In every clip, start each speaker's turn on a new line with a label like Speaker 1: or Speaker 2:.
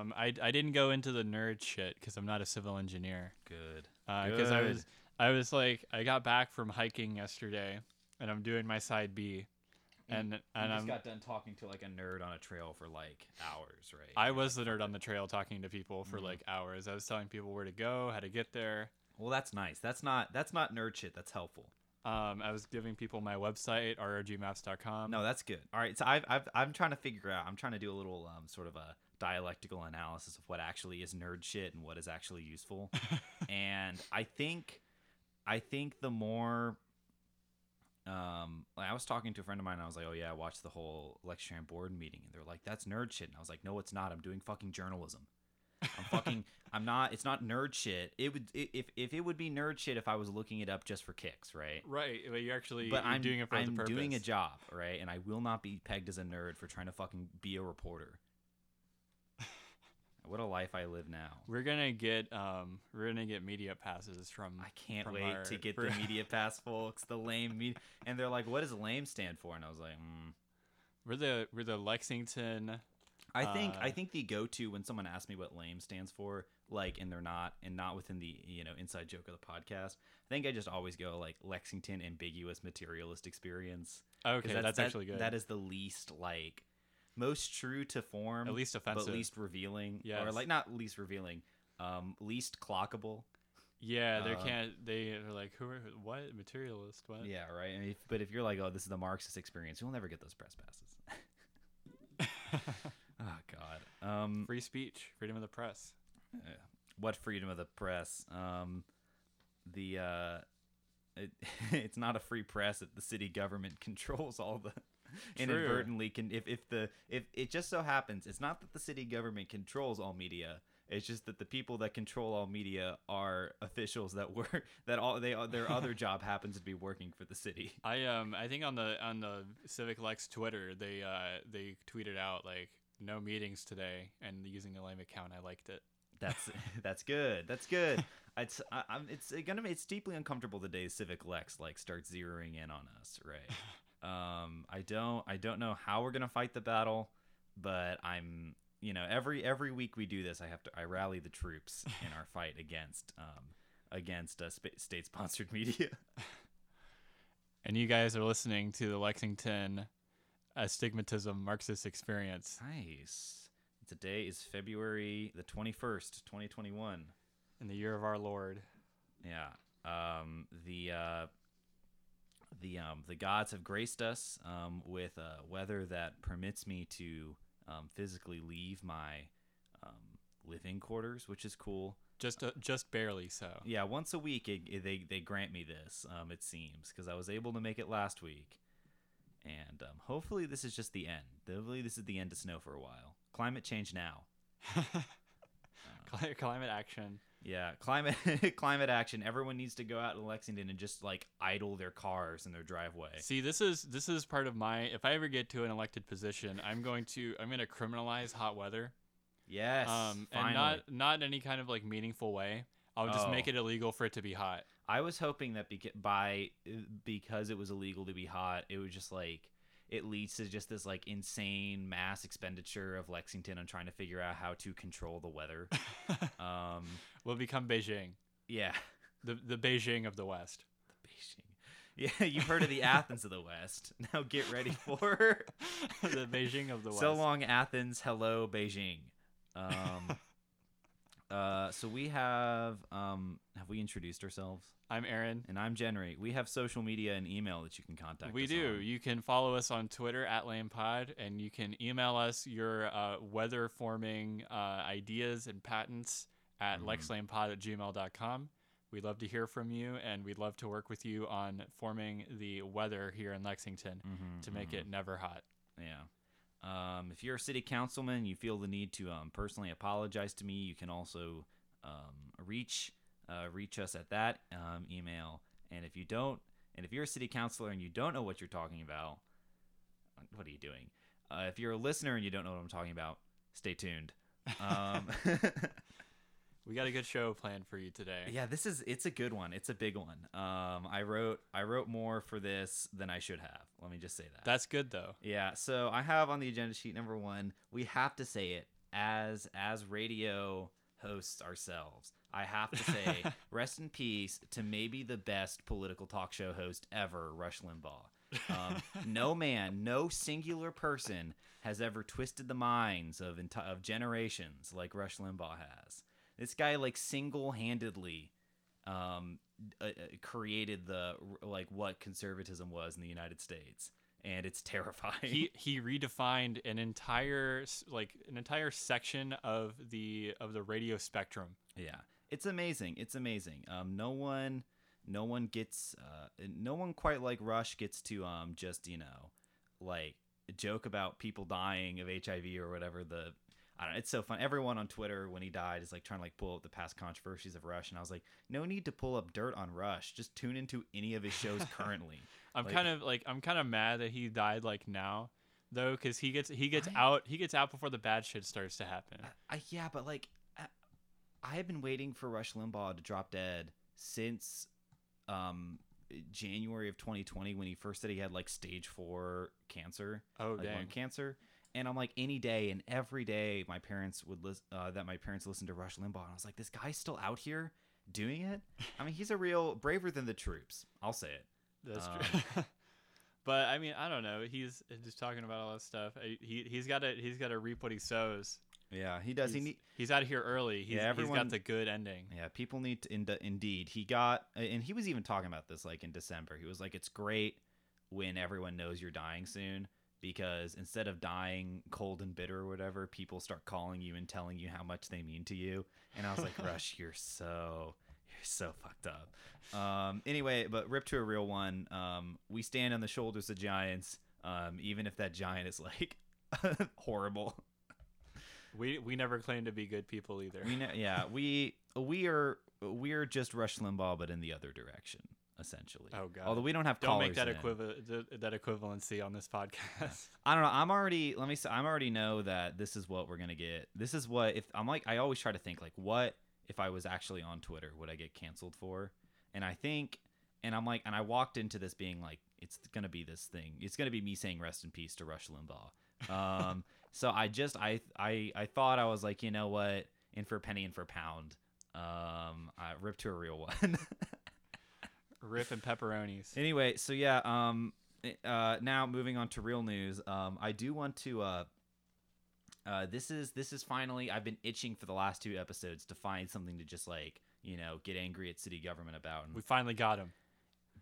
Speaker 1: Um, I, I didn't go into the nerd shit because I'm not a civil engineer.
Speaker 2: Good.
Speaker 1: Because I was I was like I got back from hiking yesterday, and I'm doing my side B, and
Speaker 2: You
Speaker 1: and
Speaker 2: just
Speaker 1: I'm
Speaker 2: got done talking to like a nerd on a trail for like hours, right?
Speaker 1: I was the nerd on the trail talking to people for
Speaker 2: Mhm.
Speaker 1: like hours. I was telling people where to go, how to get there.
Speaker 2: Well, that's nice. That's not that's not nerd shit. That's helpful.
Speaker 1: Um, I was giving people my website rrgmaps.com.
Speaker 2: No, that's good. All right, so I've, I've I'm trying to figure out. I'm trying to do a little um sort of a dialectical analysis of what actually is nerd shit and what is actually useful. and I think I think the more um like I was talking to a friend of mine and I was like, "Oh yeah, I watched the whole Lextran board meeting." And they're like, "That's nerd shit." And I was like, "No, it's not. I'm doing fucking journalism." I'm fucking I'm not it's not nerd shit. It would if if it would be nerd shit if I was looking it up just for kicks, right?
Speaker 1: Right, but you're actually
Speaker 2: but
Speaker 1: you're
Speaker 2: I'm
Speaker 1: doing it for
Speaker 2: I'm
Speaker 1: the purpose.
Speaker 2: doing a job, right? And I will not be pegged as a nerd for trying to fucking be a reporter. What a life I live now.
Speaker 1: We're gonna get um we're gonna get media passes from
Speaker 2: I can't
Speaker 1: from
Speaker 2: wait
Speaker 1: our-
Speaker 2: to get
Speaker 1: for-
Speaker 2: the media pass, folks. The lame media, and they're like, "What does lame stand for?" And I was like, mm.
Speaker 1: We're the we're the Lexington
Speaker 2: "I think I
Speaker 1: Uh,
Speaker 2: think the go-to when someone asks me what lame stands for, like, and they're not, and not within the you know inside joke of the podcast. I think I just always go like Lexington ambiguous materialist experience.
Speaker 1: Okay, that's,
Speaker 2: that-
Speaker 1: actually good.
Speaker 2: That is the least like most true to form,
Speaker 1: at least offensive.
Speaker 2: but least revealing, Yeah,
Speaker 1: or
Speaker 2: like not least revealing, um, least clockable.
Speaker 1: yeah, they
Speaker 2: uh,
Speaker 1: can't. They are like, who are what materialist? What?
Speaker 2: Yeah, right. And if, but if you're like, oh, this is the Marxist experience, you'll never get those press passes. oh God. Um,
Speaker 1: Free speech, freedom of the press.
Speaker 2: uh, what freedom of the press? Um, the uh, it, it's not a free press if the city government controls all the. inadvertently can if, if the if it just so happens it's not that the city government controls all media it's just that the people that control all media are officials that work that all they their other job happens to be working for the city
Speaker 1: I um I think on the on the Civic Lex Twitter they uh they tweeted out like no meetings today and using the lame account. I liked it.
Speaker 2: That's that's good. That's good. It's I, I'm it's gonna be it's deeply uncomfortable the day Civic Lex like starts zeroing in on us, right? Um, I don't I don't know how we're gonna fight the battle, but I'm you know every every week we do this, I have to I rally the troops in our fight against um against uh, sp- state sponsored media.
Speaker 1: And you guys are listening to the Lexington Astigmatism Marxist Experience.
Speaker 2: nice. Today is February the twenty first, twenty twenty one.
Speaker 1: in the year of our Lord.
Speaker 2: Yeah. Um, the uh, the um, the gods have graced us um, with uh, weather that permits me to um, physically leave my um, living quarters, which is cool.
Speaker 1: Just uh, just barely so.
Speaker 2: Yeah, once a week it, it- they they grant me this. Um, it seems because I was able to make it last week, and um, hopefully this is just the end. Hopefully this is the end of snow for a while. Climate change now.
Speaker 1: Cli- Climate action.
Speaker 2: Yeah, climate climate action. Everyone needs to go out in Lexington and just like idle their cars in their driveway.
Speaker 1: See, this is this is part of my. If I ever get to an elected position, I'm going to I'm going to criminalize hot weather.
Speaker 2: Yes,
Speaker 1: Um,
Speaker 2: finally.
Speaker 1: and not not in any kind of like meaningful way. I'll just make
Speaker 2: Oh.
Speaker 1: it illegal for it to be hot.
Speaker 2: I was hoping that beca- by because it was illegal to be hot, it was just like it leads to just this like insane mass expenditure of Lexington on trying to figure out how to control the weather. um,
Speaker 1: We'll become Beijing,
Speaker 2: yeah,
Speaker 1: the the Beijing of the West.
Speaker 2: The Beijing. Yeah, you've heard of the Athens of the West. Now get ready for
Speaker 1: the Beijing of the West.
Speaker 2: so long Athens. Hello Beijing. Um, uh, so we have um, have we introduced ourselves?
Speaker 1: I'm Aaron.
Speaker 2: And I'm Jenry. We have social media and email that you can contact.
Speaker 1: We do.
Speaker 2: on.
Speaker 1: You can follow us on Twitter at LamePod, and you can email us your uh, weather forming uh, ideas and patents at
Speaker 2: Mhm.
Speaker 1: lexlamepod at gmail.com. We'd love to hear from you, and we'd love to work with you on forming the weather here in Lexington
Speaker 2: Mhm,
Speaker 1: to make
Speaker 2: mhm.
Speaker 1: it never hot.
Speaker 2: Yeah. Um, if you're a city councilman, you feel the need to um, personally apologize to me. You can also um, reach uh, reach us at that um, email. And if you don't, and if you're a city councilor and you don't know what you're talking about, what are you doing? Uh, if you're a listener and you don't know what I'm talking about, stay tuned.
Speaker 1: We got a good show planned for you today.
Speaker 2: yeah, this is it's a good one. It's a big one. Um, I wrote I wrote more for this than I should have. Let me just say that.
Speaker 1: That's good, though.
Speaker 2: Yeah, so I have on the agenda sheet number one, we have to say it. as as radio hosts ourselves, I have to say, rest in peace to maybe the best political talk show host ever, Rush Limbaugh. Um, no man, no singular person has ever twisted the minds of enti- of generations like Rush Limbaugh has. This guy like single-handedly um, uh, uh, created the like what conservatism was in the United States, and it's terrifying.
Speaker 1: he he redefined an entire like an entire section of the of the radio spectrum.
Speaker 2: Yeah, it's amazing. It's amazing. Um, no one, no one gets, uh, no one quite like Rush gets to um just you know, like joke about people dying of HIV or whatever. The I don't. know. It's so fun. Everyone on Twitter when he died is like trying to like pull up the past controversies of Rush, and I was like, no need to pull up dirt on Rush. Just tune into any of his shows currently.
Speaker 1: I'm
Speaker 2: Like-
Speaker 1: kind of like I'm kind of mad that he died like now though cuz he gets he gets
Speaker 2: I-
Speaker 1: out he gets out before the bad shit starts to happen.
Speaker 2: I, yeah, but like, I, I have been waiting for Rush Limbaugh to drop dead since um January of 2020 when he first said he had like stage four cancer,
Speaker 1: Oh
Speaker 2: like lung
Speaker 1: dang.
Speaker 2: cancer. And I'm like, any day and every day, my parents would listen. Uh, that my parents listened to Rush Limbaugh, and I was like, this guy's still out here doing it. I mean, he's a real braver than the troops. I'll say it.
Speaker 1: That's
Speaker 2: Um,
Speaker 1: true. but I mean, I don't know. He's just talking about all this stuff. He he's got to he's got to reap what he sows.
Speaker 2: Yeah, he does.
Speaker 1: He's,
Speaker 2: he need.
Speaker 1: he's out of here early. He's,
Speaker 2: Yeah,
Speaker 1: he's
Speaker 2: everyone-
Speaker 1: got the good ending.
Speaker 2: Yeah, people need to. Ind- indeed, he got, and he was even talking about this like in December. He was like, "It's great when everyone knows you're dying soon." Because instead of dying cold and bitter or whatever, people start calling you and telling you how much they mean to you. And I was like, Rush, you're so you're so fucked up. Um, anyway, but rip to a real one. Um, we stand on the shoulders of giants, um, even if that giant is like horrible.
Speaker 1: We we never claim to be good people either.
Speaker 2: We know, yeah, we we are we're just Rush Limbaugh, but in the other direction, essentially.
Speaker 1: Oh, God.
Speaker 2: Although we don't have
Speaker 1: Don't make that equivalent that equivalency on this podcast.
Speaker 2: I don't know. I'm already. Let me. say I'm already know that this is what we're gonna get. This is what if I'm like. I always try to think like, what if I was actually on Twitter? Would I get canceled for? And I think, and I'm like, and I walked into this being like, it's gonna be this thing. It's gonna be me saying rest in peace to Rush Limbaugh. Um. so I just I I I thought I was like, you know what? In for a penny, in for a pound. Um. I ripped to a real one.
Speaker 1: Rip and pepperonis.
Speaker 2: Anyway, so yeah, um, uh, now moving on to real news. Um, I do want to. Uh, uh, this is this is finally. I've been itching for the last two episodes to find something to just like you know get angry at city government about and
Speaker 1: We finally got him.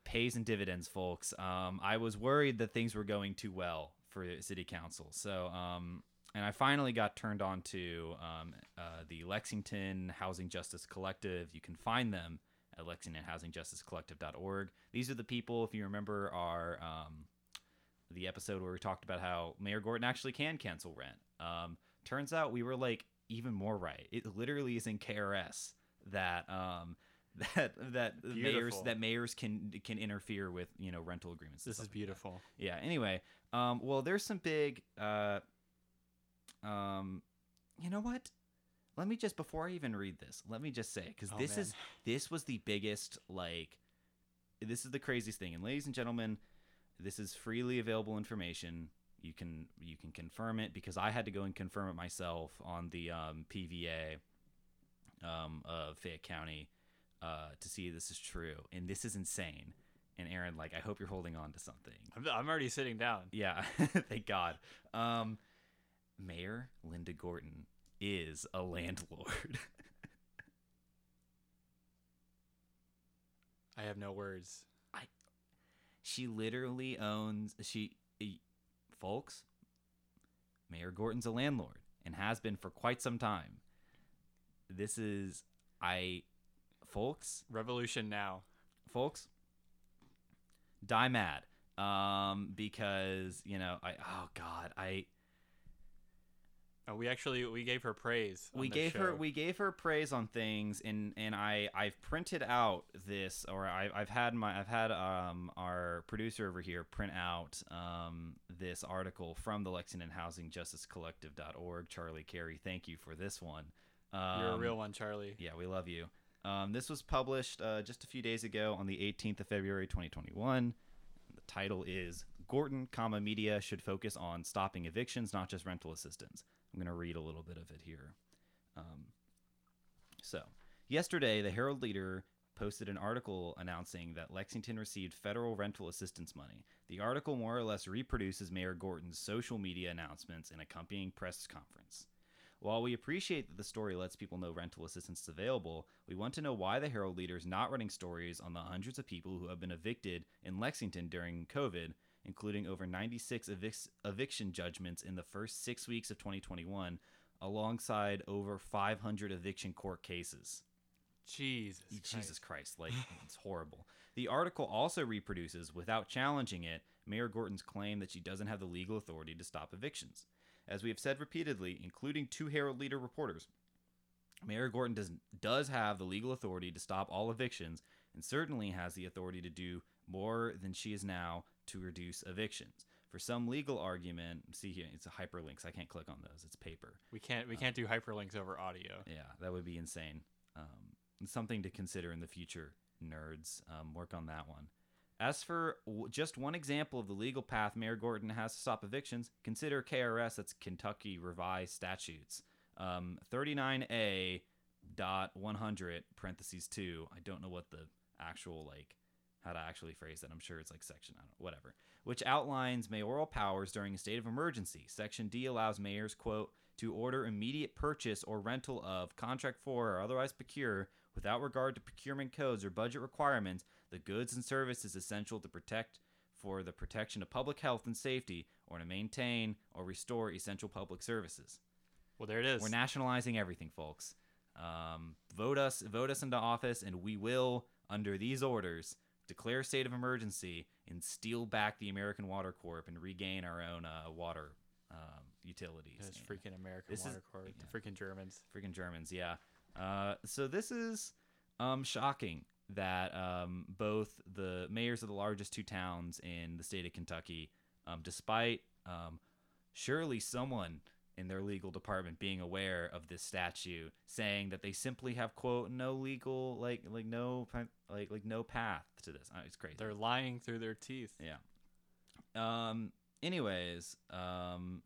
Speaker 2: pays and dividends, folks. Um, I was worried that things were going too well for city council. So, um, and I finally got turned on to um, uh, the Lexington Housing Justice Collective. You can find them at lexingtonhousingjusticecollective.org. These are the people, if you remember, our um, the episode where we talked about how Mayor Gorton actually can cancel rent. Um, turns out we were like even more right. It literally is in KRS that um, that that mayors that mayors can can interfere with you know rental agreements.
Speaker 1: This is
Speaker 2: stuff like that.
Speaker 1: beautiful.
Speaker 2: Yeah. Anyway, um, well, there's some big, uh, um, you know what? Let me just before I even read this, let me just say because
Speaker 1: Oh,
Speaker 2: this
Speaker 1: man.
Speaker 2: is this was the biggest like, this is the craziest thing. And ladies and gentlemen, this is freely available information. You can you can confirm it because I had to go and confirm it myself on the um, PVA um, of Fayette County uh, to see this is true. And this is insane. And Aaron, like, I hope you're holding on to something.
Speaker 1: I'm, I'm already sitting down.
Speaker 2: Yeah, thank God. Um, Mayor Linda Gorton is a landlord.
Speaker 1: I have no words.
Speaker 2: I She literally owns she e- folks. Mayor Gorton's a landlord and has been for quite some time. This is I folks,
Speaker 1: Revolution now.
Speaker 2: folks die mad um because you know I oh god I
Speaker 1: Oh, we actually we gave her praise.
Speaker 2: we gave her we gave her praise on things and and i i've printed out this or I, i've had my i've had um our producer over here print out um this article from the lexington housing justice collective.org charlie carey thank you for this one um,
Speaker 1: You're a real one, Charlie.
Speaker 2: yeah we love you um, this was published uh, just a few days ago on the 18th of february 2021 the title is Gorton, comma media should focus on stopping evictions, not just rental assistance. I'm going to read a little bit of it here. Um, so, yesterday, the Herald Leader posted an article announcing that Lexington received federal rental assistance money. The article more or less reproduces Mayor Gorton's social media announcements and accompanying press conference. While we appreciate that the story lets people know rental assistance is available, we want to know why the Herald Leader is not running stories on the hundreds of people who have been evicted in Lexington during COVID, including over 96 evic- eviction judgments in the first six weeks of 2021, alongside over 500 eviction court cases.
Speaker 1: Jesus.
Speaker 2: Jesus
Speaker 1: Christ.
Speaker 2: Christ, like it's horrible. The article also reproduces, without challenging it, Mayor Gorton's claim that she doesn't have the legal authority to stop evictions. As we have said repeatedly, including two Herald Leader reporters, Mayor Gorton does, does have the legal authority to stop all evictions and certainly has the authority to do more than she is now to reduce evictions. For some legal argument, see here, it's a hyperlink, so I can't click on those. It's paper.
Speaker 1: We can't we can't do hyperlinks over audio.
Speaker 2: Yeah, that would be insane. Um, something to consider in the future, nerds. Um, work on that one. As for w- just one example of the legal path Mayor Gorton has to stop evictions, consider KRS, that's Kentucky Revised Statutes. Um, 39A dot 100 parentheses 2. I don't know what the actual, like, how to actually phrase that. I'm sure it's like section, I don't know, whatever. Which outlines mayoral powers during a state of emergency. Section D allows mayors, quote, to order immediate purchase or rental of, contract for, or otherwise procure, without regard to procurement codes or budget requirements, the goods and services essential to protect for the protection of public health and safety or to maintain or restore essential public services.
Speaker 1: Well, there it is.
Speaker 2: We're nationalizing everything, folks. Um, vote us, vote us into office, and we will, under these orders, declare a state of emergency and steal back the American Water Corp and regain our own uh, water um, utilities. And-
Speaker 1: freaking American
Speaker 2: This is-
Speaker 1: Water Corp. The freaking Germans.
Speaker 2: freaking Germans, yeah. Uh, so this is um, shocking that um, both the mayors of the largest two towns in the state of Kentucky, um, despite um, surely someone in their legal department being aware of this statute, saying that they simply have quote no legal like like no like like no path to this. Uh, it's crazy.
Speaker 1: They're lying through their teeth.
Speaker 2: Yeah. Um. Anyways, um,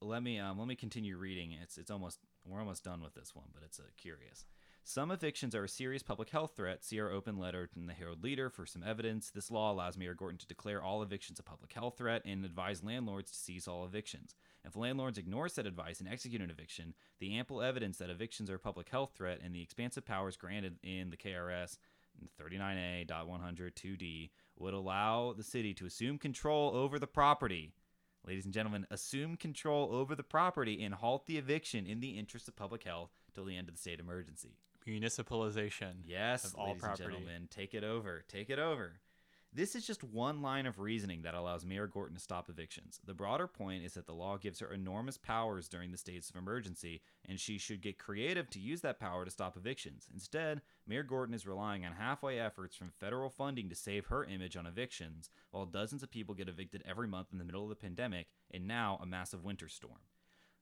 Speaker 2: let me um let me continue reading. It's it's almost we're almost done with this one, but it's uh, curious. Some evictions are a serious public health threat. See our open letter in the Herald Leader for some evidence. This law allows Mayor Gorton to declare all evictions a public health threat and advise landlords to cease all evictions. If landlords ignore said advice and execute an eviction, the ample evidence that evictions are a public health threat and the expansive powers granted in the KRS 39A.100 would allow the city to assume control over the property. Ladies and gentlemen, assume control over the property and halt the eviction in the interest of public health till the end of the state emergency.
Speaker 1: Municipalization.
Speaker 2: Yes,
Speaker 1: Of all
Speaker 2: ladies
Speaker 1: property.
Speaker 2: and gentlemen, take it over. Take it over. This is just one line of reasoning that allows Mayor Gorton to stop evictions. The broader point is that the law gives her enormous powers during the states of emergency, and she should get creative to use that power to stop evictions. Instead, Mayor Gorton is relying on halfway efforts from federal funding to save her image on evictions, while dozens of people get evicted every month in the middle of the pandemic, and now a massive winter storm.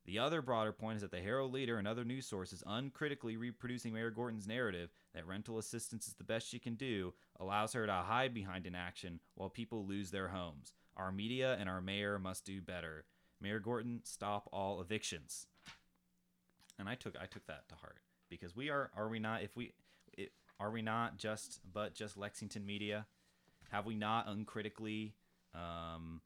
Speaker 2: The other broader point is that the Herald Leader and other news sources uncritically reproducing Mayor Gorton's narrative that rental assistance is the best she can do allows her to hide behind inaction while people lose their homes. Our media and our mayor must do better. Mayor Gorton, stop all evictions. And I took I took that to heart because we are are we not if we it, are we not just but just Lexington media? Have we not uncritically um,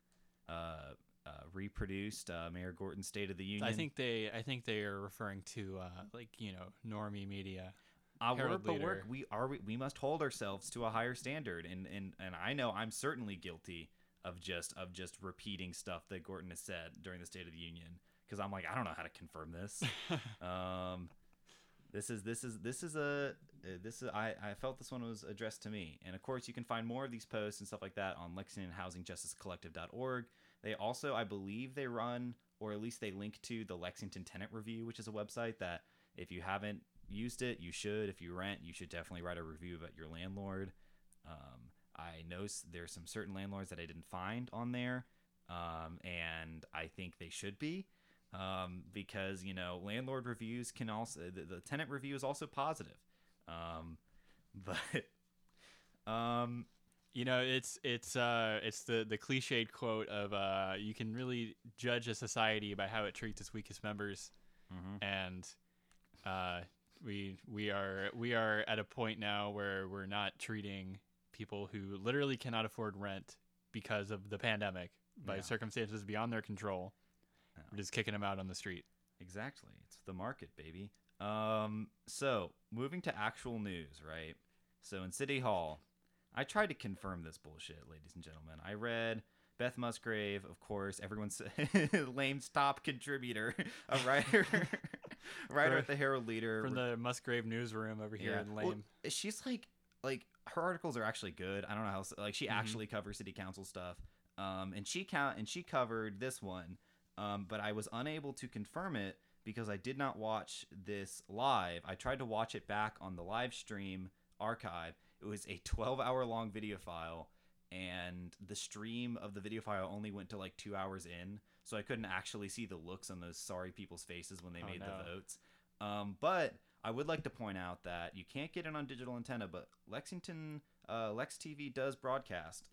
Speaker 2: uh, uh, reproduced uh, Mayor Gorton's State of the Union?
Speaker 1: I think they I think they are referring to uh, like you know normie media.
Speaker 2: Uh, we're,
Speaker 1: Herald
Speaker 2: we're,
Speaker 1: Leader.
Speaker 2: we are we, we must hold ourselves to a higher standard, and and and I know I'm certainly guilty of just of just repeating stuff that Gorton has said during the State of the Union because I'm like I don't know how to confirm this. um, this is this is this is a uh, this is I I felt this one was addressed to me, and of course you can find more of these posts and stuff like that on lexington housing justice LexingtonHousingJusticeCollective.org. They also I believe they run or at least they link to the Lexington Tenant Review, which is a website that if you haven't used it, you should. If you rent, you should definitely write a review about your landlord. Um, I know there's some certain landlords that I didn't find on there, um, and I think they should be um, because you know landlord reviews can also the, the tenant review is also positive. Um, but um,
Speaker 1: You know, it's it's uh it's the the cliched quote of uh you can really judge a society by how it treats its weakest members,
Speaker 2: Mm-hmm.
Speaker 1: and uh we we are we are at a point now where we're not treating people who literally cannot afford rent because of the pandemic by
Speaker 2: Yeah.
Speaker 1: circumstances beyond their control. We're just kicking them out on the street.
Speaker 2: Exactly. It's the market, baby. Um, so moving to actual news, right? So in City Hall, I tried to confirm this bullshit, ladies and gentlemen. I read Beth Musgrave, of course, everyone's lame's top contributor, a writer, writer at the Herald Leader.
Speaker 1: From the Musgrave newsroom over here in
Speaker 2: Well,
Speaker 1: Lame.
Speaker 2: she's like like her articles are actually good. I don't know how else- like she
Speaker 1: Mhm.
Speaker 2: actually covers city council stuff. Um, and she count and she covered this one. Um, but I was unable to confirm it because I did not watch this live. I tried to watch it back on the live stream archive. It was a 12 hour long video file and the stream of the video file only went to like 2 hours in, so I couldn't actually see the looks on those sorry people's faces when they
Speaker 1: Oh,
Speaker 2: made
Speaker 1: no.
Speaker 2: the votes. Um, but I would like to point out that you can't get it on digital antenna, but Lexington uh, Lex TV does broadcast.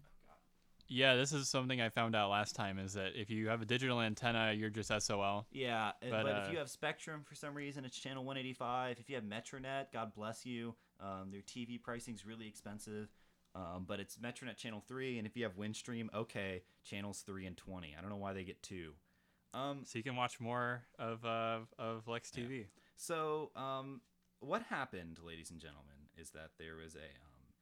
Speaker 1: Yeah, this is something I found out last time is that if you have a digital antenna, you're just SOL.
Speaker 2: Yeah,
Speaker 1: But,
Speaker 2: but,
Speaker 1: uh,
Speaker 2: if you have Spectrum for some reason, it's channel 185. If you have Metronet, God bless you. Um, their TV pricing is really expensive, um, but it's Metronet channel three. And if you have Windstream, okay, channels three and 20. I don't know why they get two. Um,
Speaker 1: So you can watch more of uh, of Lex
Speaker 2: Yeah.
Speaker 1: TV.
Speaker 2: So, um, what happened, ladies and gentlemen, is that there was a um,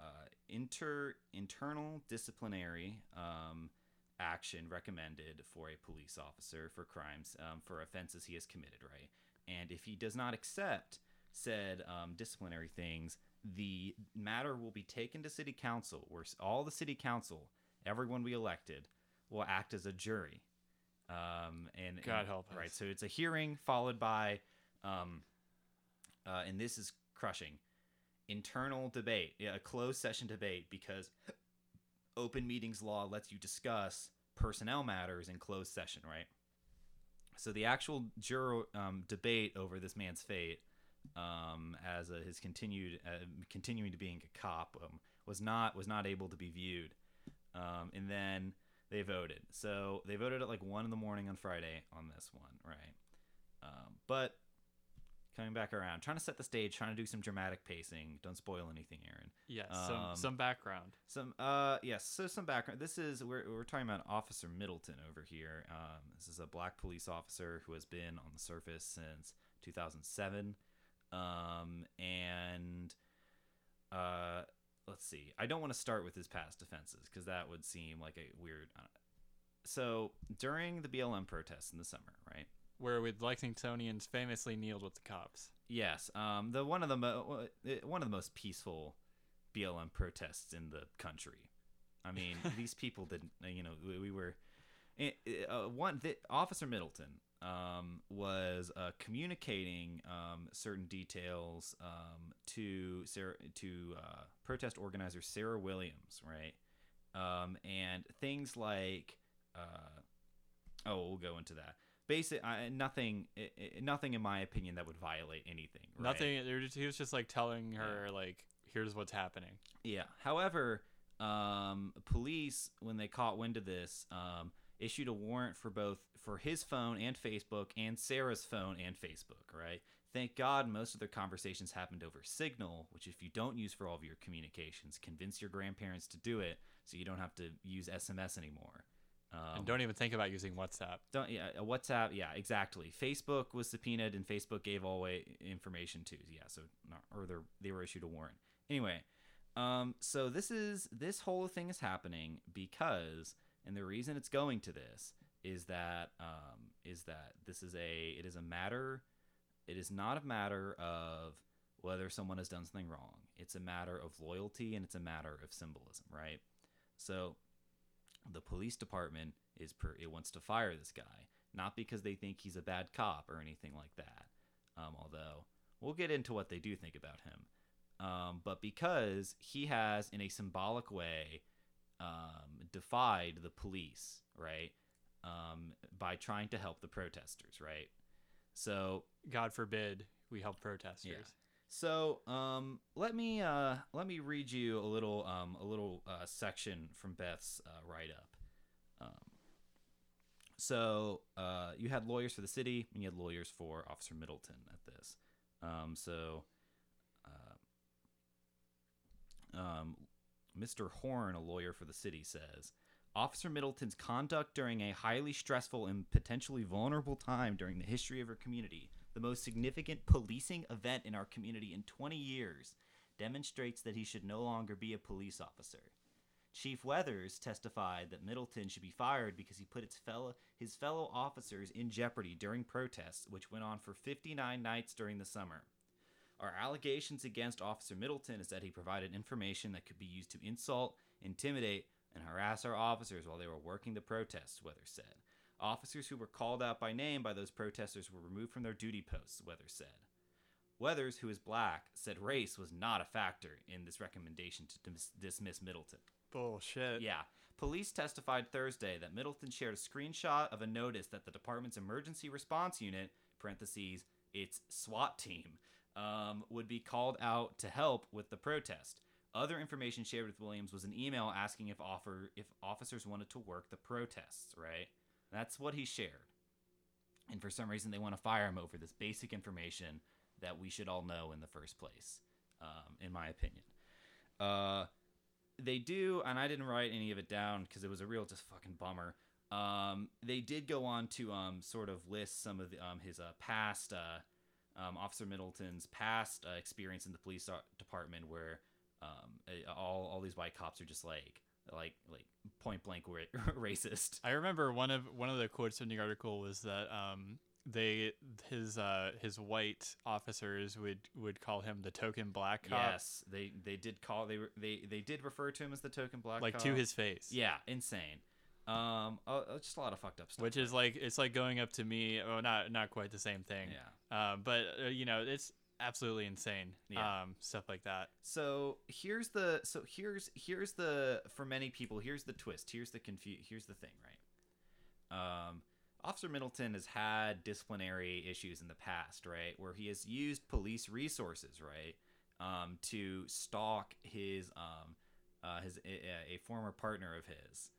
Speaker 2: uh, inter internal disciplinary um, action recommended for a police officer for crimes um, for offenses he has committed, right? And if he does not accept said um, disciplinary things, the matter will be taken to city council, where all the city council, everyone we elected, will act as a jury. Um, and
Speaker 1: God
Speaker 2: and-
Speaker 1: help
Speaker 2: Right. So it's a hearing followed by, um, uh, and this is crushing, internal debate, yeah, a closed session debate because open meetings law lets you discuss personnel matters in closed session, right? So the actual juror um, debate over this man's fate, um, as a, his continued uh, continuing to being a cop, um, was not was not able to be viewed, um, and then they voted. So they voted at like one in the morning on Friday on this one, right? Um, but coming back around, trying to set the stage, trying to do some dramatic pacing. Don't spoil anything, Aaron.
Speaker 1: Yes, some
Speaker 2: Um,
Speaker 1: some background.
Speaker 2: Some uh yes, so some background. This is we're we're talking about Officer Middleton over here. Um, this is a black police officer who has been on the surface since 2007. Um, and uh, let's see. I don't want to start with his past offenses because that would seem like a weird. Uh, so during the BLM protests in the summer, right?
Speaker 1: Where with Lexingtonians famously kneeled with the cops.
Speaker 2: Yes, um, the one of the mo- uh, one of the most peaceful BLM protests in the country. I mean, these people didn't. uh, You know, we, we were eh, eh, uh, one. The, Officer Middleton um, was uh, communicating um, certain details um, to Sarah, to uh, protest organizer Sarah Williams, right? Um, and things like, uh, oh, we'll go into that. Basic, nothing, eh, eh, nothing in my opinion that would violate anything. Right?
Speaker 1: Nothing. Just, he was just like telling her like, "Here's what's happening."
Speaker 2: Yeah. However, um, police, when they caught wind of this, um, issued a warrant for both for his phone and Facebook and Sarah's phone and Facebook. Right. Thank God most of their conversations happened over Signal, which if you don't use for all of your communications, convince your grandparents to do it so you don't have to use SMS anymore. Um,
Speaker 1: and don't even think about using WhatsApp.
Speaker 2: don't yeah WhatsApp yeah exactly Facebook was subpoenaed and Facebook gave all away information too yeah so not, or they they were issued a warrant anyway um so this is this whole thing is happening because and the reason it's going to this is that um is that this is a it is a matter it is not a matter of whether someone has done something wrong. It's a matter of loyalty and it's a matter of symbolism right? So the police department is per it wants to fire this guy not because they think he's a bad cop or anything like that um, although we'll get into what they do think about him um, but because he has in a symbolic way um, defied the police right um, by trying to help the protesters right so
Speaker 1: God forbid we help protesters.
Speaker 2: So, um, let me uh, let me read you a little um, a little uh, section from Beth's uh, write up. Um, so, uh, you had lawyers for the city, and you had lawyers for Officer Middleton at this. Um, so, uh, um, Mr. Horn, a lawyer for the city, says Officer Middleton's conduct during a highly stressful and potentially vulnerable time during the history of our community, the most significant policing event in our community in 20 years, demonstrates that he should no longer be a police officer. Chief Weathers testified that Middleton should be fired because he put fellow, his fellow officers in jeopardy during protests, which went on for 59 nights during the summer. Our allegations against Officer Middleton is that he provided information that could be used to insult, intimidate, and harass our officers while they were working the protests, Weathers said. Officers who were called out by name by those protesters were removed from their duty posts, Weathers said. Weathers, who is black, said race was not a factor in this recommendation to dis- dismiss Middleton.
Speaker 1: Bullshit.
Speaker 2: Yeah. Police testified Thursday that Middleton shared a screenshot of a notice that the department's emergency response unit (parentheses its SWAT team) um, would be called out to help with the protest. Other information shared with Williams was an email asking if offer if officers wanted to work the protests. Right. That's what he shared. And for some reason, they want to fire him over this basic information that we should all know in the first place, um, in my opinion. Uh, they do, and I didn't write any of it down because it was a real just fucking bummer. Um, they did go on to um, sort of list some of the, um, his uh, past, uh, um, Officer Middleton's past uh, experience in the police department, where um, all all these white cops are just like like like point blank ra- racist.
Speaker 1: I remember one of one of the quotes in the article was that um they his uh his white officers would would call him the token black cop
Speaker 2: Yes, they they did call they were they they did refer to him as the token black
Speaker 1: like
Speaker 2: cop.
Speaker 1: to his face.
Speaker 2: yeah insane. Um, uh, just a lot of fucked up stuff.
Speaker 1: Which is like it's like going up to me. Oh, not not quite the same thing.
Speaker 2: yeah.
Speaker 1: Um, but uh, you know it's absolutely insane.
Speaker 2: Yeah.
Speaker 1: Um, stuff like that.
Speaker 2: So here's the so here's here's the for many people here's the twist here's the confu- here's the thing right. Um, Officer Middleton has had disciplinary issues in the past, right, where he has used police resources, right, um, to stalk his um, uh, his a, a former partner of his.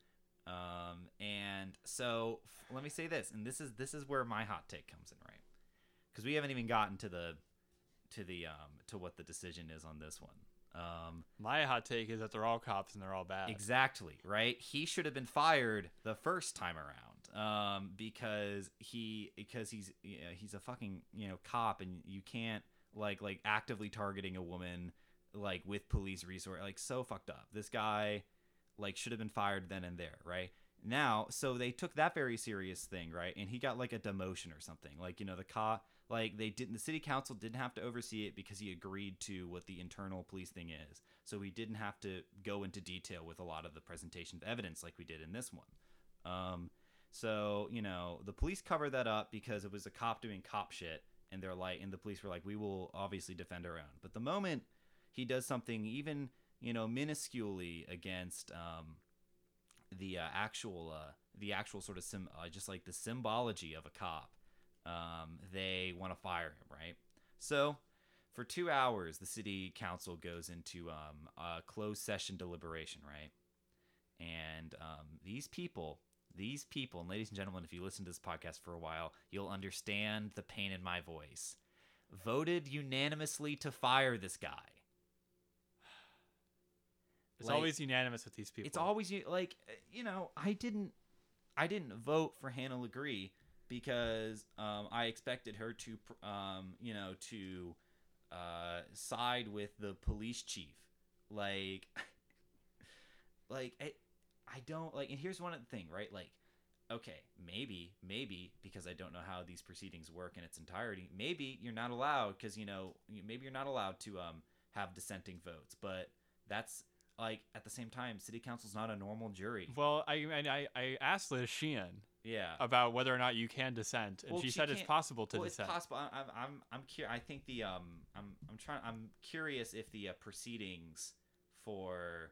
Speaker 2: Um, and so f- let me say this, and this is this is where my hot take comes in, right? Because we haven't even gotten to the to the um to what the decision is on this one. Um,
Speaker 1: My hot take is that they're all cops and they're all bad.
Speaker 2: exactly right. He should have been fired the first time around, um, because he because he's you know, he's a fucking you know cop, and you can't like like actively targeting a woman like with police resource like so fucked up. This guy like should have been fired then and there, right? Now, so they took that very serious thing, right? And he got like a demotion or something. Like, you know, the cop like they didn't the city council didn't have to oversee it because he agreed to what the internal police thing is. So he didn't have to go into detail with a lot of the presentation of evidence like we did in this one. Um so, you know, the police covered that up because it was a cop doing cop shit and they're like and the police were like we will obviously defend our own. But the moment he does something even you know minusculely against um, the uh, actual uh, the actual sort of sim- uh, just like the symbology of a cop um, they want to fire him right? So for two hours the city council goes into um, a closed session deliberation right? And um, these people these people and ladies and gentlemen if you listen to this podcast for a while you'll understand the pain in my voice. Voted unanimously to fire this guy.
Speaker 1: It's
Speaker 2: Like,
Speaker 1: always unanimous with these people.
Speaker 2: It's always like you know I didn't I didn't vote for Hannah LeGris because um, I expected her to um, you know to uh, side with the police chief. Like like I, I don't like and here's one of the thing right? Like okay maybe maybe because I don't know how these proceedings work in its entirety maybe you're not allowed because you know maybe you're not allowed to um have dissenting votes but that's like at the same time city council's not a normal jury.
Speaker 1: Well, I I, I asked Liz Sheehan
Speaker 2: yeah
Speaker 1: about whether or not you can dissent, and
Speaker 2: Well,
Speaker 1: she,
Speaker 2: she
Speaker 1: said it's possible to
Speaker 2: well, it's
Speaker 1: dissent.
Speaker 2: possible. I- I'm, I'm, I'm curious. I think the, um, I'm, I'm trying. I'm curious if the uh, proceedings for,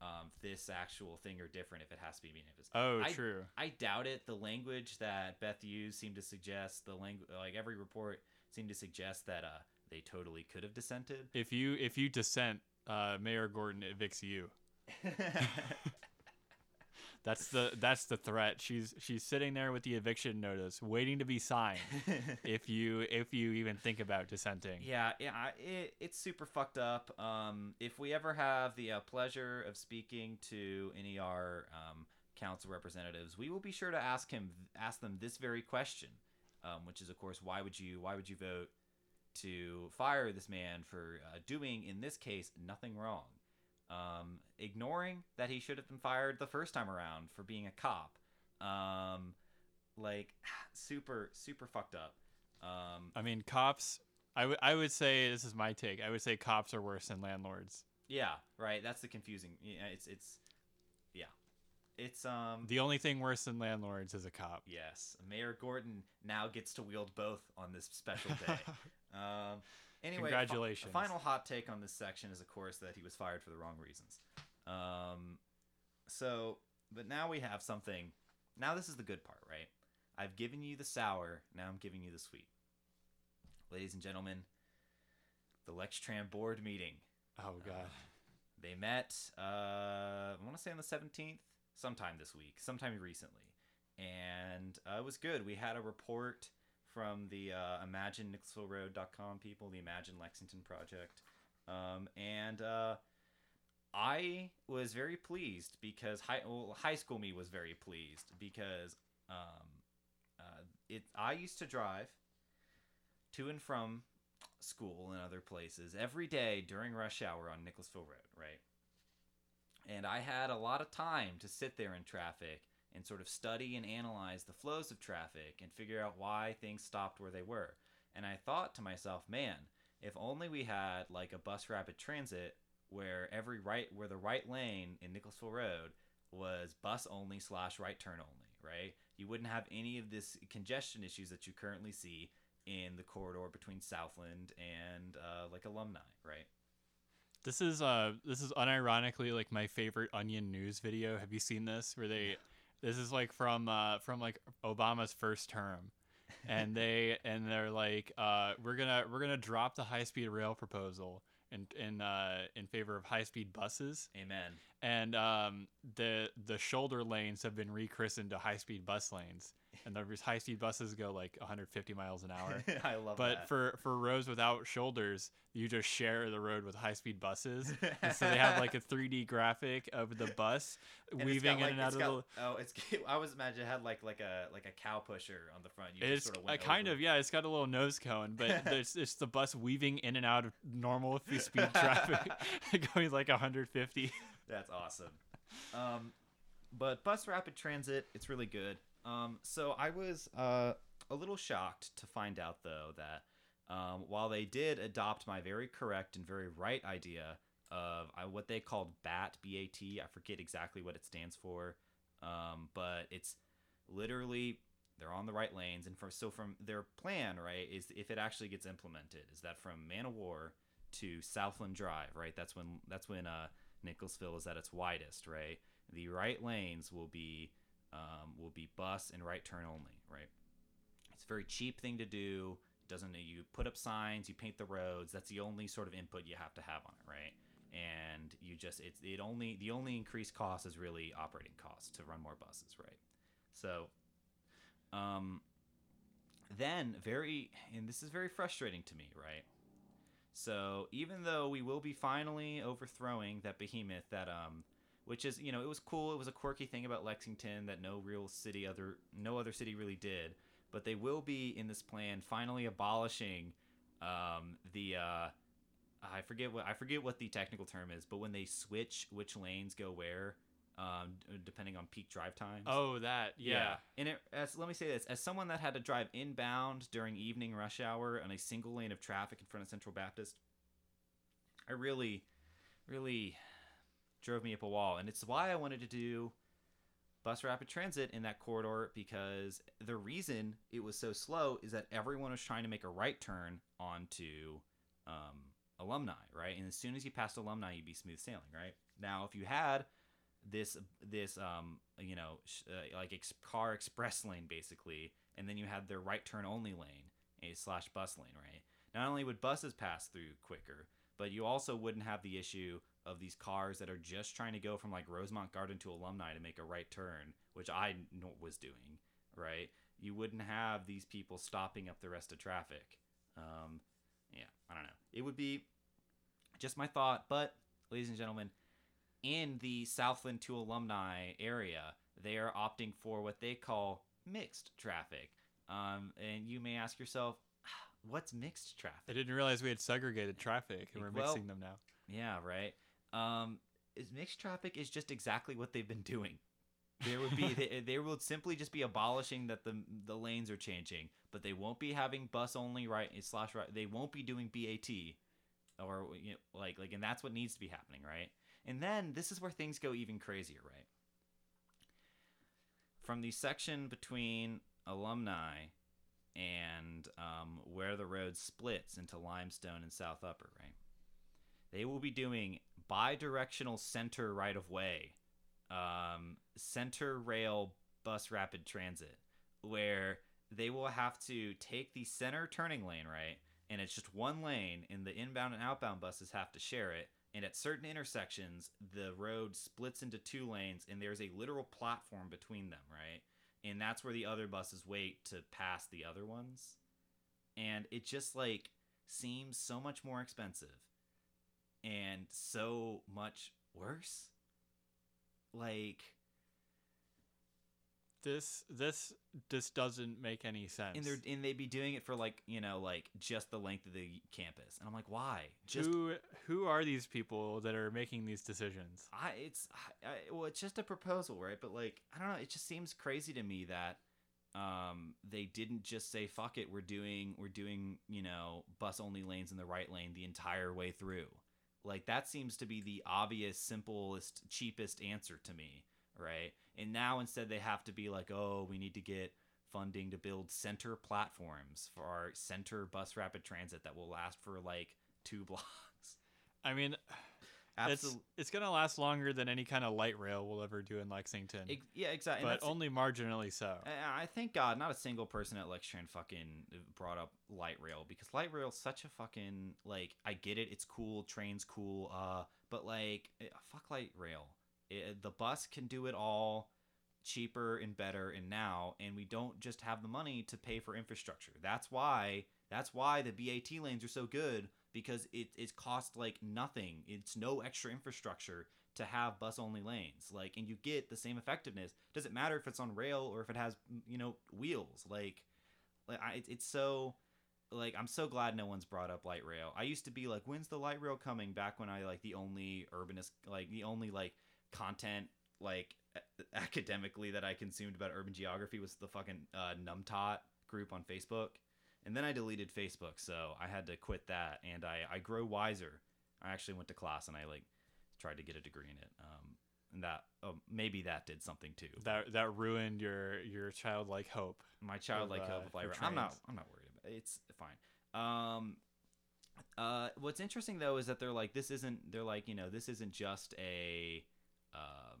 Speaker 2: um, this actual thing are different. If it has to be unanimous.
Speaker 1: oh,
Speaker 2: I-
Speaker 1: true.
Speaker 2: I doubt it. The language that Beth used seemed to suggest the language, like every report seemed to suggest that, uh, they totally could have dissented.
Speaker 1: If you if you dissent, uh, Mayor Gorton evicts you. That's the that's the threat. She's she's sitting there with the eviction notice, waiting to be signed. if you if you even think about dissenting.
Speaker 2: Yeah, yeah, it, it's super fucked up. Um, if we ever have the uh, pleasure of speaking to any of our um, council representatives, we will be sure to ask him ask them this very question, um, which is of course why would you why would you vote to fire this man for uh, doing in this case nothing wrong, um, ignoring that he should have been fired the first time around for being a cop, um, like super super fucked up. Um,
Speaker 1: I mean, cops. I would I would say this is my take. I would say cops are worse than landlords.
Speaker 2: Yeah, right. That's the confusing. Yeah, it's it's yeah. It's um
Speaker 1: The only thing worse than landlords is a cop.
Speaker 2: yes, Mayor Gorton now gets to wield both on this special day. um anyway,
Speaker 1: Congratulations.
Speaker 2: final hot take on this section is of course that he was fired for the wrong reasons. Um so but now we have something. Now this is the good part, right? I've given you the sour, now I'm giving you the sweet. Ladies and gentlemen, the Lextran board meeting
Speaker 1: oh god.
Speaker 2: they met, uh, I want to say on the 17th, sometime this week, sometime recently. And uh, it was good. We had a report from the uh, ImagineNicholasvilleRoad.com people, the Imagine Lexington project. Um, and uh, I was very pleased because high, well, high school me was very pleased because um, uh, it. I used to drive to and from school and other places every day during rush hour on Nicholasville Road, right? And I had a lot of time to sit there in traffic and sort of study and analyze the flows of traffic and figure out why things stopped where they were. And I thought to myself, man, if only we had like a bus rapid transit where every right where the right lane in Nicholasville Road was bus only slash right turn only, right? You wouldn't have any of this congestion issues that you currently see in the corridor between Southland and uh, like alumni, right?
Speaker 1: This is uh this is unironically like my favorite Onion News video. Have you seen this? Where they this is like from uh from like Obama's first term. And they and they're like uh we're going to we're to drop the high-speed rail proposal in in uh in favor of high-speed buses.
Speaker 2: Amen.
Speaker 1: And um the the shoulder lanes have been rechristened to high-speed bus lanes. And the high-speed buses go like 150 miles an hour.
Speaker 2: I love
Speaker 1: But
Speaker 2: that.
Speaker 1: for for roads without shoulders, you just share the road with high speed buses. and so they have like a 3D graphic of the bus
Speaker 2: And
Speaker 1: weaving
Speaker 2: got,
Speaker 1: in
Speaker 2: like-
Speaker 1: and out of
Speaker 2: got-
Speaker 1: the.
Speaker 2: Oh, it's. I was imagine it had like like a like a cow pusher on the front. You just
Speaker 1: It's
Speaker 2: sort of
Speaker 1: a kind
Speaker 2: over.
Speaker 1: of yeah. It's got a little nose cone, but it's it's the bus weaving in and out of normal speed traffic, going like 150.
Speaker 2: That's awesome. Um, but bus rapid transit, it's really good. Um, so I was uh, a little shocked to find out though that um, while they did adopt my very correct and very right idea of uh, what they called BAT, B-A-T, I forget exactly what it stands for, um, but it's literally they're on the right lanes and from so from their plan right is if it actually gets implemented is that from Man o' War to Southland Drive right? That's when that's when uh Nicholasville is at its widest right? The right lanes will be um, will be bus and right turn only right? It's a very cheap thing to do. It doesn't you put up signs you paint the roads. That's the only sort of input you have to have on it right? And you just it's it only the only increased cost is really operating costs to run more buses right? So um then very and this is very frustrating to me right? So even though we will be finally overthrowing that behemoth that um which is you know it was cool it was a quirky thing about lexington that no real city other no other city really did but they will be in this plan finally abolishing um the uh I forget what I forget what the technical term is, but when they switch which lanes go where, um, depending on peak drive times.
Speaker 1: Oh, that yeah.
Speaker 2: And it, as let me say this, as someone that had to drive inbound during evening rush hour on a single lane of traffic in front of Central Baptist, I really, really drove me up a wall, and it's why I wanted to do bus rapid transit in that corridor because the reason it was so slow is that everyone was trying to make a right turn onto um, alumni, right? And as soon as you passed alumni, you'd be smooth sailing, right? Now, if you had this this um you know sh- uh, like ex- car express lane basically, and then you had their right turn only lane, a slash bus lane, right? not only would buses pass through quicker, but you also wouldn't have the issue of these cars that are just trying to go from like Rosemont Garden to Alumni to make a right turn, which I was doing, right? You wouldn't have these people stopping up the rest of traffic. Um, yeah, I don't know. It would be just my thought, but ladies and gentlemen, in the Southland to Alumni area, they are opting for what they call mixed traffic. Um, and you may ask yourself, what's mixed traffic?
Speaker 1: I didn't realize we had segregated traffic and we're
Speaker 2: Well-
Speaker 1: mixing them now.
Speaker 2: Yeah, right. Um, is mixed traffic is just exactly what they've been doing. There would be they, they would simply just be abolishing that the the lanes are changing, but they won't be having bus only right slash right. They won't be doing BAT, or you know, like like, and that's what needs to be happening, right? And then this is where things go even crazier, right? From the section between alumni and um, where the road splits into limestone and south upper, right? They will be doing bi-directional center right of way, um, center rail bus rapid transit, where they will have to take the center turning lane right, and it's just one lane, and the inbound and outbound buses have to share it. And at certain intersections, the road splits into two lanes, and there's a literal platform between them, right? And that's where the other buses wait to pass the other ones. And it just like seems so much more expensive and so much worse. Like,
Speaker 1: This this this doesn't make any sense.
Speaker 2: and they're and they'd be doing it for like you know like just the length of the campus, and I'm like, why? Just
Speaker 1: who who are these people that are making these decisions?
Speaker 2: I it's I, I, well, it's just a proposal, right? But like, I don't know. It just seems crazy to me that um they didn't just say fuck it. We're doing we're doing you know bus only lanes in the right lane the entire way through. Like that seems to be the obvious, simplest, cheapest answer to me, right? And now instead they have to be like, oh, we need to get funding to build center platforms for our center bus rapid transit that will last for like two blocks.
Speaker 1: I mean, it's
Speaker 2: Absolutely.
Speaker 1: it's gonna last longer than any kind of light rail we'll ever do in Lexington,
Speaker 2: Ex- yeah, exactly.
Speaker 1: But only marginally so.
Speaker 2: I thank God not a single person at Lexington fucking brought up light rail because light rail's such a fucking like I get it, it's cool, trains cool, uh, but like eh, fuck light rail. It, the bus can do it all cheaper and better and now and we don't just have the money to pay for infrastructure. That's why that's why the BAT lanes are so good because it it costs like nothing. It's no extra infrastructure to have bus only lanes. Like and you get the same effectiveness. Doesn't matter if it's on rail or if it has you know wheels? Like like I, it's so like i'm so glad no one's brought up light rail. I used to be like when's the light rail coming? Back when i like the only urbanist like the only like content like academically that i consumed about urban geography was the fucking uh, numtot group on facebook and then i deleted facebook so i had to quit that and i i grow wiser i actually went to class and i like tried to get a degree in it. Um, and that oh, maybe that did something too.
Speaker 1: That that ruined your your childlike hope.
Speaker 2: My childlike
Speaker 1: of,
Speaker 2: hope
Speaker 1: uh,
Speaker 2: of light. I'm not. I'm not worried about it. It's fine. Um, uh, what's interesting though is that they're like this isn't. They're like you know this isn't just a um,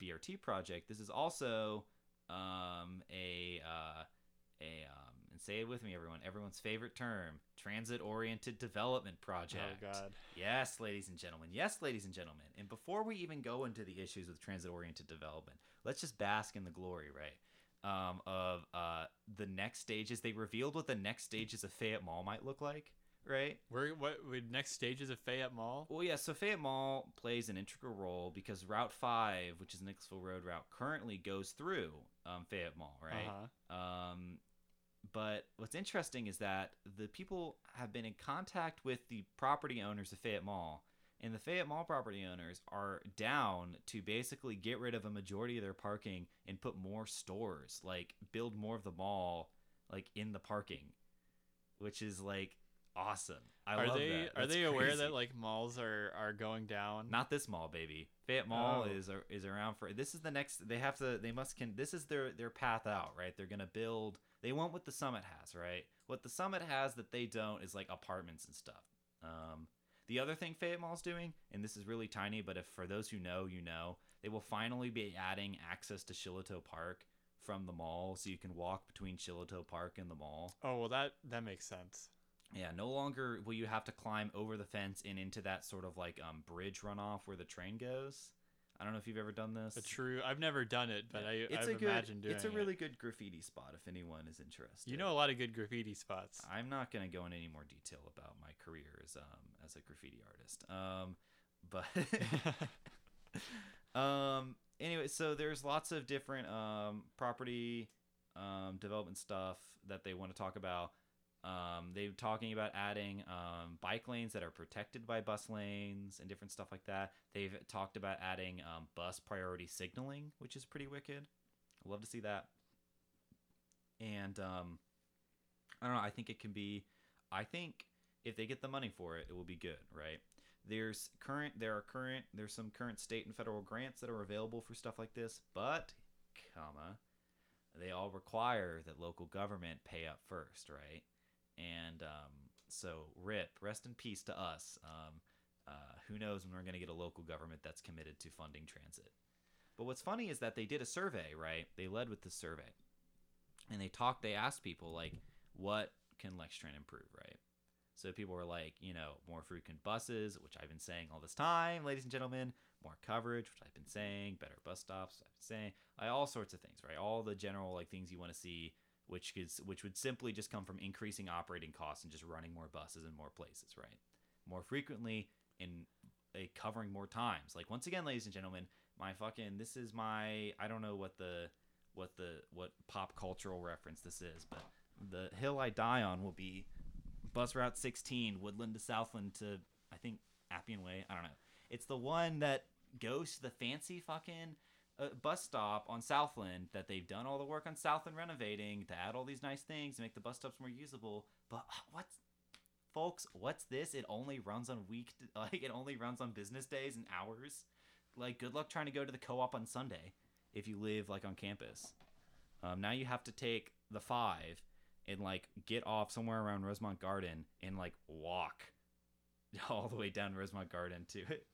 Speaker 2: BRT project. This is also um, a uh, a um, and say it with me, everyone. Everyone's favorite term: transit-oriented development project.
Speaker 1: Oh God.
Speaker 2: Yes, ladies and gentlemen. Yes, ladies and gentlemen. And before we even go into the issues with transit-oriented development, let's just bask in the glory, right? Um, of uh, the next stages. They revealed what the next stages of Fayette Mall might look like, right?
Speaker 1: We're what we next stages of Fayette Mall?
Speaker 2: Well, yeah. So Fayette Mall plays an integral role because Route Five, which is Nicholasville Road route, currently goes through um, Fayette Mall, right?
Speaker 1: Uh-huh.
Speaker 2: Um, but what's interesting is that the people have been in contact with the property owners of Fayette Mall, and the Fayette Mall property owners are down to basically get rid of a majority of their parking and put more stores, like build more of the mall, like in the parking, which is like awesome. I
Speaker 1: are
Speaker 2: love
Speaker 1: they
Speaker 2: that.
Speaker 1: are they aware that like malls are are going down?
Speaker 2: Not this mall, baby. Fayette Mall
Speaker 1: Oh.
Speaker 2: is is is around for. This is the next. They have to. They must. Can this is their their path out, right? They're gonna build. They want what the Summit has, right? What the Summit has that they don't is like apartments and stuff. Um, the other thing Fayette Mall's doing, and this is really tiny, but if for those who know, you know, they will finally be adding access to Shillito Park from the mall, so you can walk between Shillito Park and the mall.
Speaker 1: Oh well, that that makes sense.
Speaker 2: Yeah, no longer will you have to climb over the fence and into that sort of like um, bridge runoff where the train goes. I don't know if you've ever done this.
Speaker 1: A true. I've never done it, but I
Speaker 2: it's
Speaker 1: I've
Speaker 2: a good.
Speaker 1: imagined doing
Speaker 2: It's a
Speaker 1: it.
Speaker 2: really good graffiti spot if anyone is interested.
Speaker 1: You know a lot of good graffiti spots.
Speaker 2: I'm not going to go into any more detail about my career as um as a graffiti artist. Um, but um anyway, so there's lots of different um property um development stuff that they want to talk about. Um, they're talking about adding um, bike lanes that are protected by bus lanes and different stuff like that. They've talked about adding um, bus priority signaling, which is pretty wicked. I love to see that. And um, I don't know. I think it can be. I think if they get the money for it, it will be good, right? There's current. There are current. There's some current state and federal grants that are available for stuff like this, but, comma, they all require that local government pay up first, right? And um, so, rip, rest in peace to us. Um, uh, who knows when we're going to get a local government that's committed to funding transit? But what's funny is that they did a survey, right? They led with the survey, and they talked. They asked people like, "What can Lextran improve?" Right? So people were like, you know, more frequent buses, which I've been saying all this time, ladies and gentlemen. More coverage, which I've been saying. Better bus stops, I've been saying. All sorts of things, right? All the general like things you want to see which is which would simply just come from increasing operating costs and just running more buses in more places, right? More frequently in a uh, covering more times. Like once again, ladies and gentlemen, my fucking this is my I don't know what the what the what pop cultural reference this is, but the hill I die on will be bus route 16, Woodland to Southland to I think Appian Way. I don't know. It's the one that goes to the fancy fucking a bus stop on Southland that they've done all the work on Southland renovating to add all these nice things to make the bus stops more usable. But uh, what's folks, what's this? It only runs on week like it only runs on business days and hours. Like good luck trying to go to the co-op on Sunday if you live like on campus. Um, now you have to take the 5 and like get off somewhere around Rosemont Garden and like walk all the way down Rosemont Garden to it,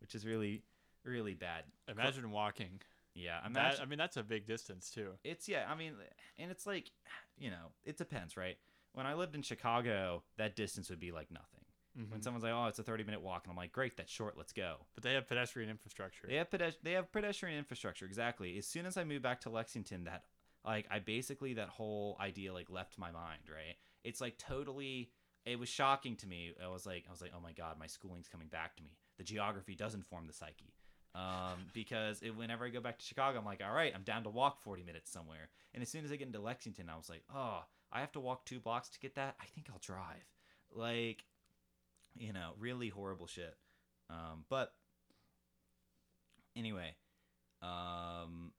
Speaker 2: which is really really bad.
Speaker 1: Imagine walking.
Speaker 2: Yeah,
Speaker 1: That. I mean, that's a big distance too.
Speaker 2: it's yeah. I mean, and it's like, you know, it depends, right? When I lived in Chicago, that distance would be like nothing. When
Speaker 1: Mhm.
Speaker 2: someone's like, "Oh, it's a thirty-minute walk," and I'm like, "Great, that's short. Let's go."
Speaker 1: But they have pedestrian infrastructure.
Speaker 2: They have pedest- they have pedestrian infrastructure exactly. As soon as I moved back to Lexington, that like I basically that whole idea like left my mind. Right? It's like totally. It was shocking to me. I was like, I was like, oh my god, my schooling's coming back to me. The geography does inform the psyche. Um, because it, whenever I go back to Chicago, I'm like, all right, I'm down to walk 40 minutes somewhere. And as soon as I get into Lexington, I was like, oh, I have to walk two blocks to get that. I think I'll drive. Like, you know, really horrible shit. Um, but anyway, um,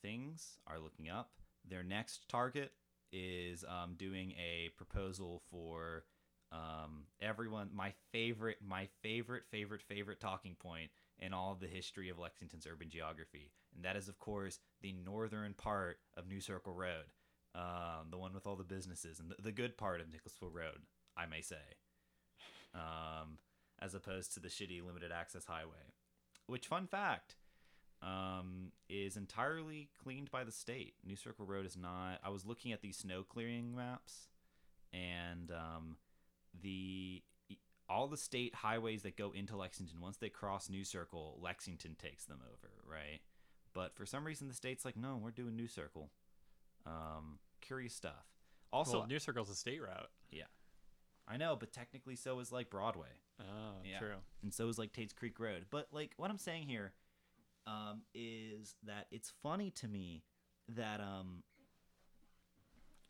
Speaker 2: things are looking up. Their next target is um, doing a proposal for um, everyone. My favorite, my favorite, favorite, favorite talking point in all the history of Lexington's urban geography, and that is, of course, the northern part of New Circle Road, um, the one with all the businesses, and the, the good part of Nicholasville Road, I may say, um, as opposed to the shitty limited access highway. Which, fun fact, um, is entirely cleaned by the state. New Circle Road is not. I was looking at these snow clearing maps, and um, the all the state highways that go into Lexington, once they cross New Circle, Lexington takes them over, right? But for some reason, the state's like, no, we're doing New Circle. Um, curious stuff. Also,
Speaker 1: well, New Circle's a state route.
Speaker 2: Yeah, I know, but technically, so is like Broadway.
Speaker 1: Oh,
Speaker 2: Yeah.
Speaker 1: true.
Speaker 2: and so is like Tate's Creek Road. But like what I'm saying here um, is that it's funny to me that um,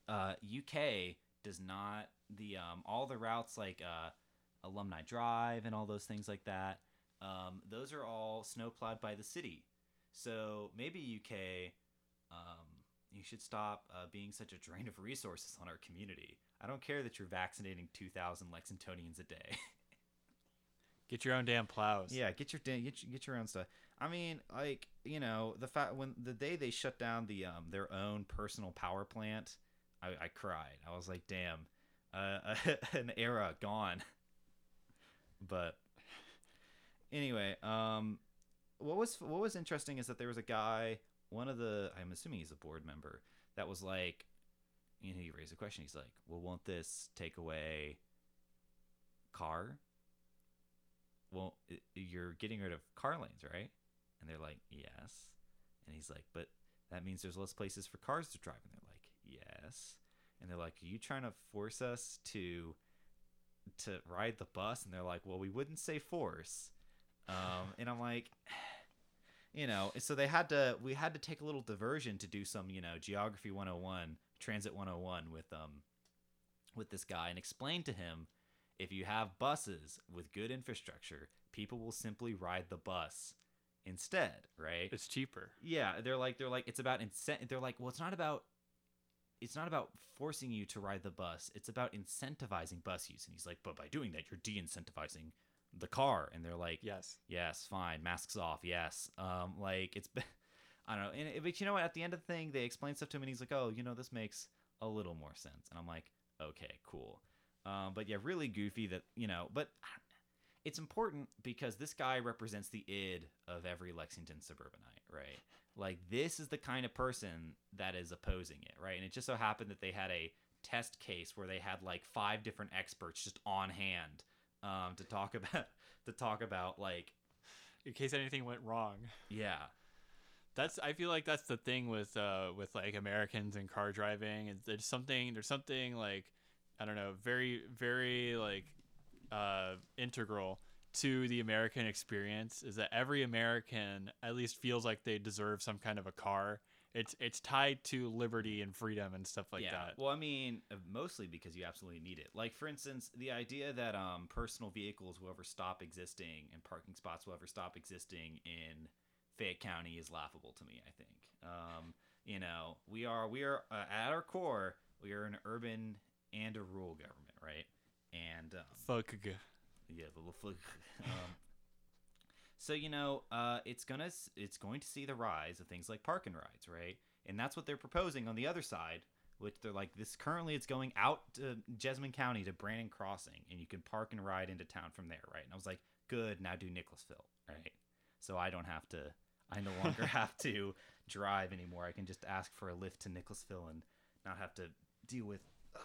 Speaker 2: uh, UK does not the um, all the routes like uh, Alumni Drive and all those things like that. Um, those are all snowplowed by the city. So maybe UK, um, you should stop uh, being such a drain of resources on our community. I don't care that you're vaccinating 2,000 Lexingtonians a day.
Speaker 1: Get your own damn plows.
Speaker 2: Yeah, get your da- get your, get your own stuff. I mean, like you know, the fact when the day they shut down the um their own personal power plant, I, I cried. I was like, damn, uh, an era gone. But anyway, um, what was what was interesting is that there was a guy, one of the I'm assuming he's a board member, that was like, you know, he raised a question. He's like, "Well, won't this take away car? Well, i- you're getting rid of car lanes, right?" And they're like, "Yes." And he's like, "But that means there's less places for cars to drive." They're like, "Yes." And they're like, "Are you trying to force us to to ride the bus?" And they're like, "Well, we wouldn't say force." Um, and I'm like, you know, so they had to we had to take a little diversion to do some, you know, geography 101, transit 101 with um with this guy and explain to him if you have buses with good infrastructure, people will simply ride the bus instead, right?
Speaker 1: It's cheaper.
Speaker 2: Yeah, they're like they're like it's about incent. They're like, well, it's not about it's not about forcing you to ride the bus. It's about incentivizing bus use. And he's like, but by doing that, you're de-incentivizing the car. And they're like,
Speaker 1: Yes.
Speaker 2: yes, fine, masks off, yes. Um, like it's, I don't know. And but you know what? At the end of the thing, they explain stuff to him, and he's like, oh, you know, this makes a little more sense. And I'm like, okay, cool. Um, but yeah, really goofy that you know, but it's important because this guy represents the id of every Lexington suburbanite, right? Like this is the kind of person that is opposing it, right? And it just so happened that they had a test case where they had like five different experts just on hand um, to talk about to talk about like
Speaker 1: In case anything went wrong.
Speaker 2: yeah
Speaker 1: That's I feel like that's the thing with uh with like Americans and car driving. There's something there's something like I don't know, very very like uh integral to the American experience is that every American at least feels like they deserve some kind of a car. It's it's tied to liberty and freedom and stuff like
Speaker 2: yeah.
Speaker 1: that.
Speaker 2: Well, I mean, uh, mostly because you absolutely need it. Like, for instance, the idea that um, personal vehicles will ever stop existing and parking spots will ever stop existing in Fayette County is laughable to me. I think. Um, you know, we are we are uh, at our core we are an urban and a rural government, right? And um,
Speaker 1: Fuck.
Speaker 2: Yeah, the flick. um, so you know, uh, it's gonna it's going to see the rise of things like park and rides, right? And that's what they're proposing on the other side, which they're like this. Currently, it's going out to Jessamine County to Brannon Crossing, and you can park and ride into town from there, right? And I was like, good. Now do Nicholasville, right? So I don't have to. I no longer have to drive anymore. I can just ask for a lift to Nicholasville and not have to deal with ugh,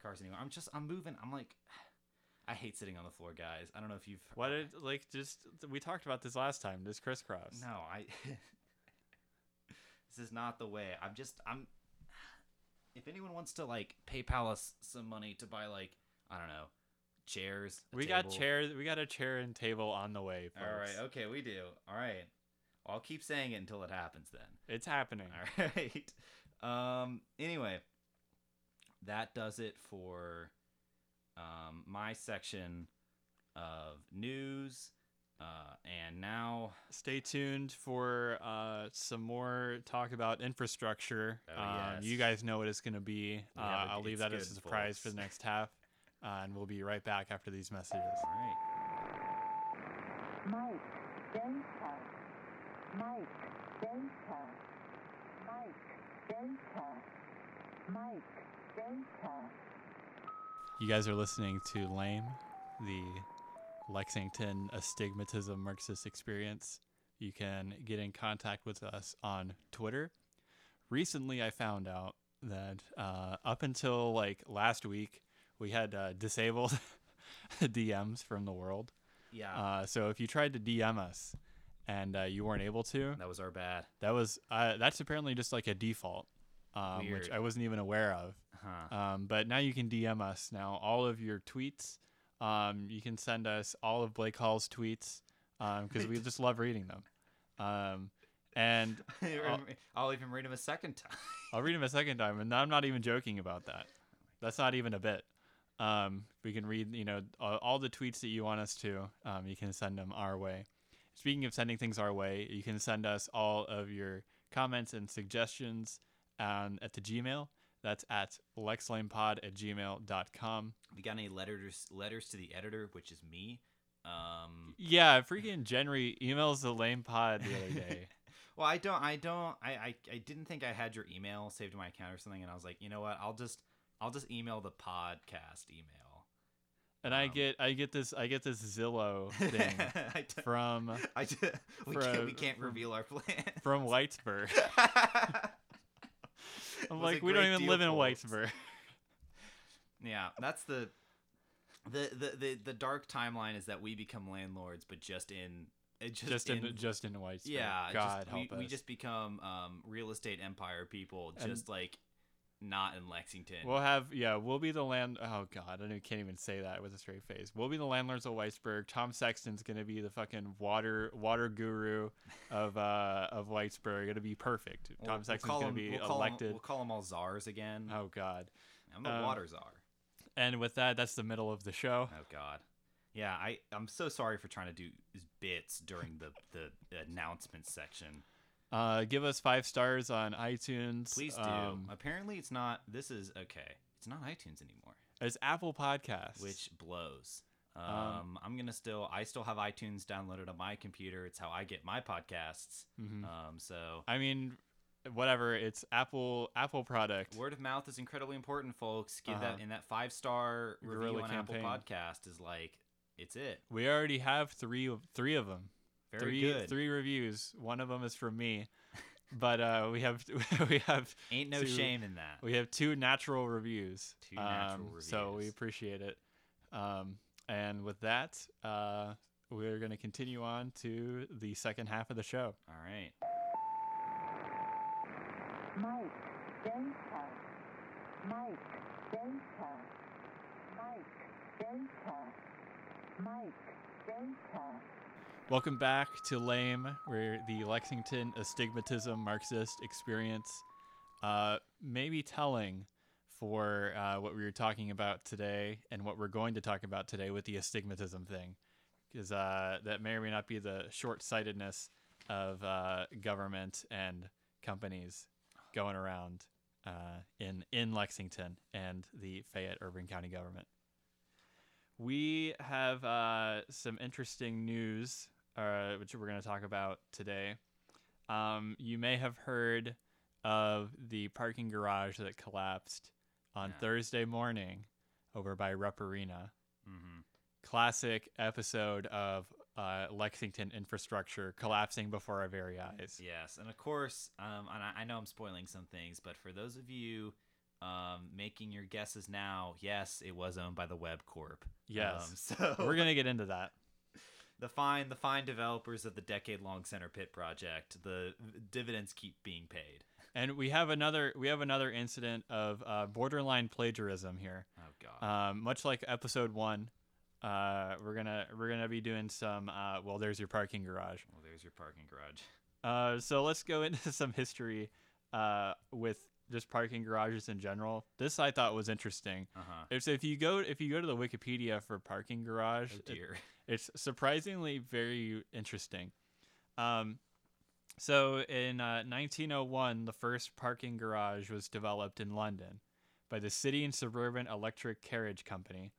Speaker 2: cars anymore. I'm just I'm moving. I'm like. I hate sitting on the floor, guys. I don't know if you've.
Speaker 1: What did like just we talked about this last time, this crisscross.
Speaker 2: No, I. this is not the way. I'm just. I'm. If anyone wants to like PayPal us some money to buy like I don't know, chairs.
Speaker 1: We got
Speaker 2: table-
Speaker 1: chairs we got a chair and table on the way, folks.
Speaker 2: All right. Okay, we do. All right. Well, I'll keep saying it until it happens. Then.
Speaker 1: It's happening.
Speaker 2: All right. Um. Anyway, that does it for um, my section of news. Uh, and now,
Speaker 1: Stay tuned for uh, some more talk about infrastructure.
Speaker 2: Oh,
Speaker 1: um,
Speaker 2: yes.
Speaker 1: You guys know what it's going to be.
Speaker 2: We
Speaker 1: Uh,
Speaker 2: have a-
Speaker 1: I'll leave that as a
Speaker 2: good,
Speaker 1: surprise for
Speaker 2: folks.
Speaker 1: the next half. Uh, and we'll be right back after these messages.
Speaker 2: all right.
Speaker 3: Mike, data. Mike, data. Mike, data. Mike, data.
Speaker 1: You guys are listening to Lame, the Lexington Astigmatism Marxist Experience. You can get in contact with us on Twitter. Recently, I found out that uh, up until like last week, we had uh, disabled DMs from the world.
Speaker 2: Yeah.
Speaker 1: Uh, so if you tried to DM us and uh, you weren't able to,
Speaker 2: that was our bad.
Speaker 1: that was uh, that's apparently just like a default, um, which I wasn't even aware of.
Speaker 2: Huh.
Speaker 1: Um, but now you can DM us now all of your tweets. Um, you can send us all of Blake Hall's tweets because we just love reading them. Um, and I'll-
Speaker 2: I'll even read them a second time.
Speaker 1: I'll read them a second time, and I'm not even joking about that. That's not even a bit. Um, we can read, you know, all, all the tweets that you want us to. Um, you can send them our way. Speaking of sending things our way, you can send us all of your comments and suggestions um, at the Gmail. That's at lexlamepod at gmail.com.
Speaker 2: we got any letters letters to the editor, which is me. Um,
Speaker 1: Yeah, freaking Jenry emails the lame pod the other day.
Speaker 2: well, I don't, I don't, I, I, I didn't think I had your email saved in my account or something, and I was like, you know what? I'll just, I'll just email the podcast email.
Speaker 1: And I
Speaker 2: Um,
Speaker 1: get I get this I get this Zillow thing
Speaker 2: I d-
Speaker 1: from
Speaker 2: I d- we
Speaker 1: for
Speaker 2: can't, we can't
Speaker 1: from-
Speaker 2: reveal our plan.
Speaker 1: from Whitesburg. I'm like, we don't even live in. Whitesburg.
Speaker 2: Yeah, that's the, the the the the dark timeline is that we become landlords, but just in just,
Speaker 1: just in,
Speaker 2: in
Speaker 1: just in Whitesburg.
Speaker 2: yeah,
Speaker 1: God
Speaker 2: just,
Speaker 1: help
Speaker 2: we,
Speaker 1: us.
Speaker 2: we just become um, real estate empire people,
Speaker 1: And-
Speaker 2: just like not in Lexington.
Speaker 1: We'll have yeah, we'll be the land. Oh god, I can't even say that with a straight face. We'll be the landlords of Whitesburg. Tom Sexton's gonna be the fucking water water guru of uh of Whitesburg. It'll be perfect.
Speaker 2: We'll-
Speaker 1: Tom
Speaker 2: we'll
Speaker 1: Sexton's gonna
Speaker 2: them-
Speaker 1: be
Speaker 2: we'll
Speaker 1: elected.
Speaker 2: we'll call them all czars again.
Speaker 1: Oh god.
Speaker 2: I'm the
Speaker 1: um,
Speaker 2: water czar.
Speaker 1: And with that, that's the middle of the show.
Speaker 2: Oh God. Yeah, I I'm so sorry for trying to do bits during the the announcement section.
Speaker 1: Uh, give us five stars on iTunes.
Speaker 2: Please do.
Speaker 1: Um,
Speaker 2: Apparently, it's not. This is okay. It's not iTunes anymore,
Speaker 1: it's Apple Podcasts.
Speaker 2: which blows. Um,
Speaker 1: Um,
Speaker 2: I'm gonna still. I still have iTunes downloaded on my computer. It's how I get my podcasts.
Speaker 1: Mhm.
Speaker 2: Um, so
Speaker 1: I mean, whatever. It's Apple Apple product.
Speaker 2: word of mouth is incredibly important, folks. Give
Speaker 1: Uh-huh.
Speaker 2: that in that five star review
Speaker 1: Guerrilla
Speaker 2: on
Speaker 1: campaign.
Speaker 2: Apple Podcast is like it's it.
Speaker 1: We already have three of three of them.
Speaker 2: Very
Speaker 1: three
Speaker 2: good.
Speaker 1: three reviews. One of them is from me, but uh, we have we have
Speaker 2: Ain't no
Speaker 1: two-
Speaker 2: shame in that.
Speaker 1: we have two natural reviews.
Speaker 2: Two natural
Speaker 1: um, So we appreciate it. Um, and with that, uh, we're going to continue on to the second half of the show.
Speaker 2: All right.
Speaker 3: Mike, Ben's. Mike, Ben's. Mike, Ben's. Mike, Ben's house.
Speaker 1: Welcome back to Lame, where the Lexington astigmatism Marxist experience uh, may be telling for uh, what we were talking about today and what we're going to talk about today with the astigmatism thing, because uh, that may or may not be the short-sightedness of uh, government and companies going around uh, in in Lexington and the Fayette Urban County government. We have uh, some interesting news, uh, which we're going to talk about today. Um, you may have heard of the parking garage that collapsed on
Speaker 2: Yeah.
Speaker 1: Thursday morning over by Rupp Arena.
Speaker 2: Mm-hmm.
Speaker 1: Classic episode of uh, Lexington infrastructure collapsing before our very eyes.
Speaker 2: Yes, and of course, um, and I, I know I'm spoiling some things, but for those of you um, making your guesses now, yes, it was owned by the Webb Corp.
Speaker 1: Yes.
Speaker 2: Um, so
Speaker 1: We're going to get into that.
Speaker 2: The fine the fine developers of the decade-long Center Pit project, the dividends keep being paid.
Speaker 1: And we have another we have another incident of uh, borderline plagiarism here.
Speaker 2: Oh God.
Speaker 1: Um, much like episode one, uh, we're gonna we're gonna be doing some. Uh, well, there's your parking garage.
Speaker 2: well, there's your parking garage.
Speaker 1: Uh, so let's go into some history uh, with just parking garages in general. This I thought was interesting.
Speaker 2: Uh huh.
Speaker 1: If so, if you go if you go to the Wikipedia for parking garage,
Speaker 2: Oh
Speaker 1: it-
Speaker 2: dear.
Speaker 1: It's surprisingly very interesting. Um, so in uh, 1901, the first parking garage was developed in London by the City and Suburban Electric Carriage Company,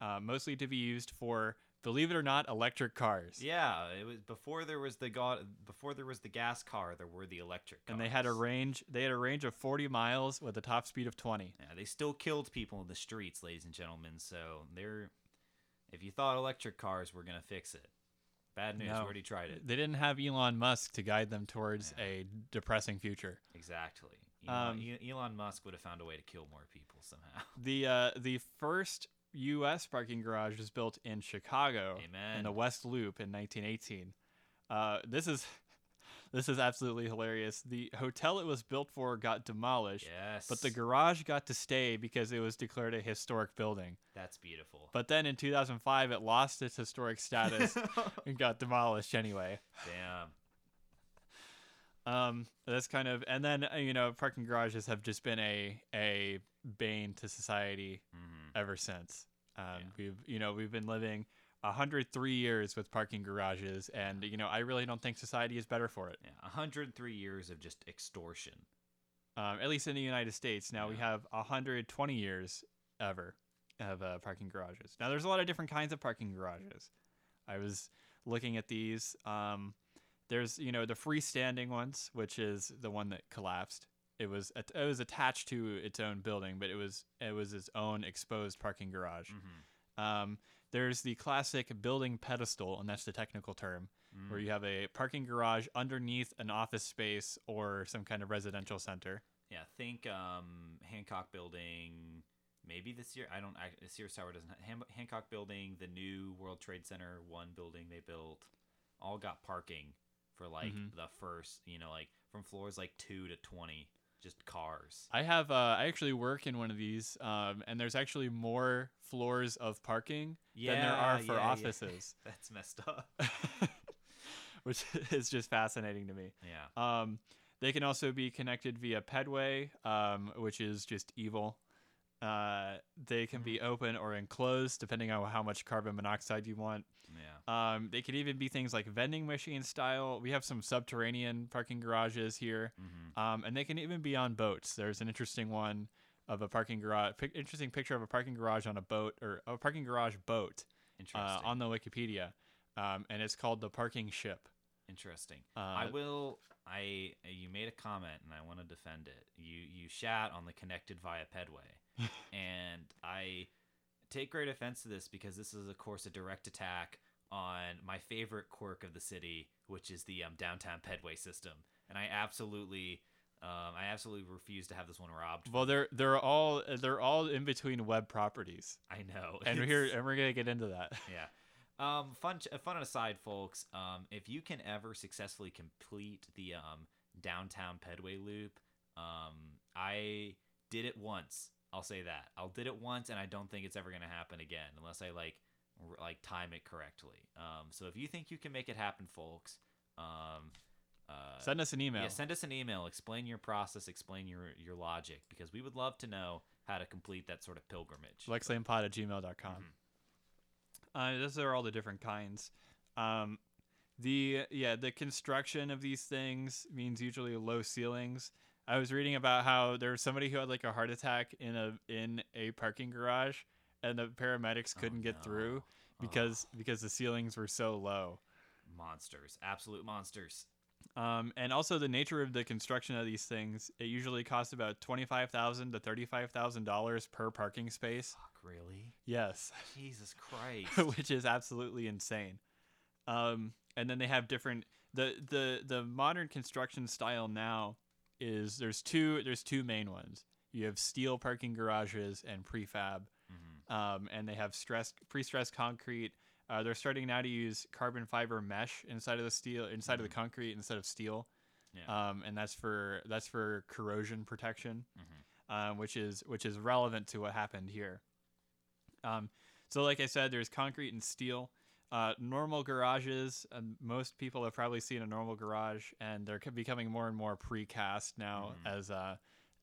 Speaker 1: uh, mostly to be used for, believe it or not, electric cars.
Speaker 2: Yeah, it was before there was the god before there was the gas car. There were the electric. Cars.
Speaker 1: And they had a range. They had a range of 40 miles with a top speed of 20.
Speaker 2: Yeah, they still killed people in the streets, ladies and gentlemen. So they're. If you thought electric cars were gonna fix it, bad news.
Speaker 1: No.
Speaker 2: We already tried it.
Speaker 1: They didn't have Elon Musk to guide them towards
Speaker 2: Yeah.
Speaker 1: a depressing future.
Speaker 2: Exactly. Elon,
Speaker 1: Um,
Speaker 2: Elon Musk would have found a way to kill more people somehow.
Speaker 1: The uh, the first U.S. parking garage was built in Chicago in the West Loop in 1918. Uh, this is this is absolutely hilarious. The hotel it was built for got demolished,
Speaker 2: yes.
Speaker 1: but the garage got to stay because it was declared a historic building.
Speaker 2: That's beautiful.
Speaker 1: But then in 2005, it lost its historic status and got demolished anyway.
Speaker 2: Damn.
Speaker 1: Um, that's kind of, and then uh, you know, parking garages have just been a a bane to society
Speaker 2: hmm
Speaker 1: ever since. Um,
Speaker 2: Yeah.
Speaker 1: We've you know we've been living 103 years with parking garages, and you know I really don't think society is better for it.
Speaker 2: Yeah, 103 years of just extortion.
Speaker 1: Um, at least in the United States, now we
Speaker 2: Yeah.
Speaker 1: have 120 years ever of uh, parking garages. Now there's a lot of different kinds of parking garages. I was looking at these. Um, there's you know the freestanding ones, which is the one that collapsed. It was it was attached to its own building, but it was it was its own exposed parking garage.
Speaker 2: hmm
Speaker 1: Um, there's the classic building pedestal, and that's the technical term, where
Speaker 2: Mm.
Speaker 1: you have a parking garage underneath an office space or some kind of residential center.
Speaker 2: yeah, think um, Hancock Building. Maybe this year. I don't. I, Sears Tower doesn't. ha- Han- Hancock Building, the new World Trade Center one building they built, all got parking for like
Speaker 1: Mhm.
Speaker 2: the first. You know, like from floors like two to twenty, just cars.
Speaker 1: I have. Uh, I actually work in one of these, um, and there's actually more floors of parking than there are for
Speaker 2: yeah, yeah.
Speaker 1: offices,
Speaker 2: That's messed up.
Speaker 1: which is just fascinating to me.
Speaker 2: Yeah.
Speaker 1: Um, they can also be connected via Pedway, um, which is just evil. Uh, they can be open or enclosed depending on how much carbon monoxide you want.
Speaker 2: Yeah.
Speaker 1: Um, they could even be things like vending machine style. We have some subterranean parking garages here,
Speaker 2: hmm
Speaker 1: um, and they can even be on boats. There's an interesting one of a parking garage, pic- interesting picture of a parking garage on a boat or a parking garage boat uh, on the Wikipedia, um, and it's called the parking ship.
Speaker 2: Interesting.
Speaker 1: Uh,
Speaker 2: I will. I you made a comment and I want to defend it. You you shat on the connected via Pedway, and I take great offense to this because this is of course a direct attack on my favorite quirk of the city, which is the um, downtown Pedway system, and I absolutely. Um, I absolutely refuse to have this one robbed.
Speaker 1: Well, they're they're all they're all in between Webb properties,
Speaker 2: I know,
Speaker 1: and we're here and we're gonna get into that.
Speaker 2: yeah. Um, fun, fun aside, folks. Um, if you can ever successfully complete the um downtown Pedway loop, um, I did it once. I'll say that I'll did it once, and I don't think it's ever gonna happen again unless I like r- like time it correctly. Um, so if you think you can make it happen, folks, um, uh,
Speaker 1: Send us an email.
Speaker 2: yeah, send us an email. Explain your process. Explain your your logic because we would love to know how to complete that sort of pilgrimage.
Speaker 1: lexlamepod at gmail.com.
Speaker 2: Mhm.
Speaker 1: Uh, those are all the different kinds. Um, the yeah, the construction of these things means usually low ceilings. I was reading about how there was somebody who had like a heart attack in a in a parking garage, and the paramedics
Speaker 2: Oh,
Speaker 1: couldn't get
Speaker 2: no.
Speaker 1: through because because the ceilings were so low.
Speaker 2: monsters, absolute monsters.
Speaker 1: Um, and also the nature of the construction of these things, it usually costs about twenty five thousand to thirty five thousand dollars per parking space.
Speaker 2: Fuck, really?
Speaker 1: Yes.
Speaker 2: Jesus Christ.
Speaker 1: which is absolutely insane. Um, and then they have different the the the modern construction style now is there's two there's two main ones. You have steel parking garages and prefab,
Speaker 2: Mhm.
Speaker 1: um, and they have stress pre-stressed concrete. Uh, they're starting now to use carbon fiber mesh inside of the steel inside of the concrete instead of steel,
Speaker 2: Yeah.
Speaker 1: um, and that's for that's for corrosion protection
Speaker 2: Mhm.
Speaker 1: um, which is which is relevant to what happened here. Um, so, like I said, there's concrete and steel. Uh, normal garages, um, most people have probably seen a normal garage, and they're becoming more and more precast now
Speaker 2: Mhm.
Speaker 1: as uh,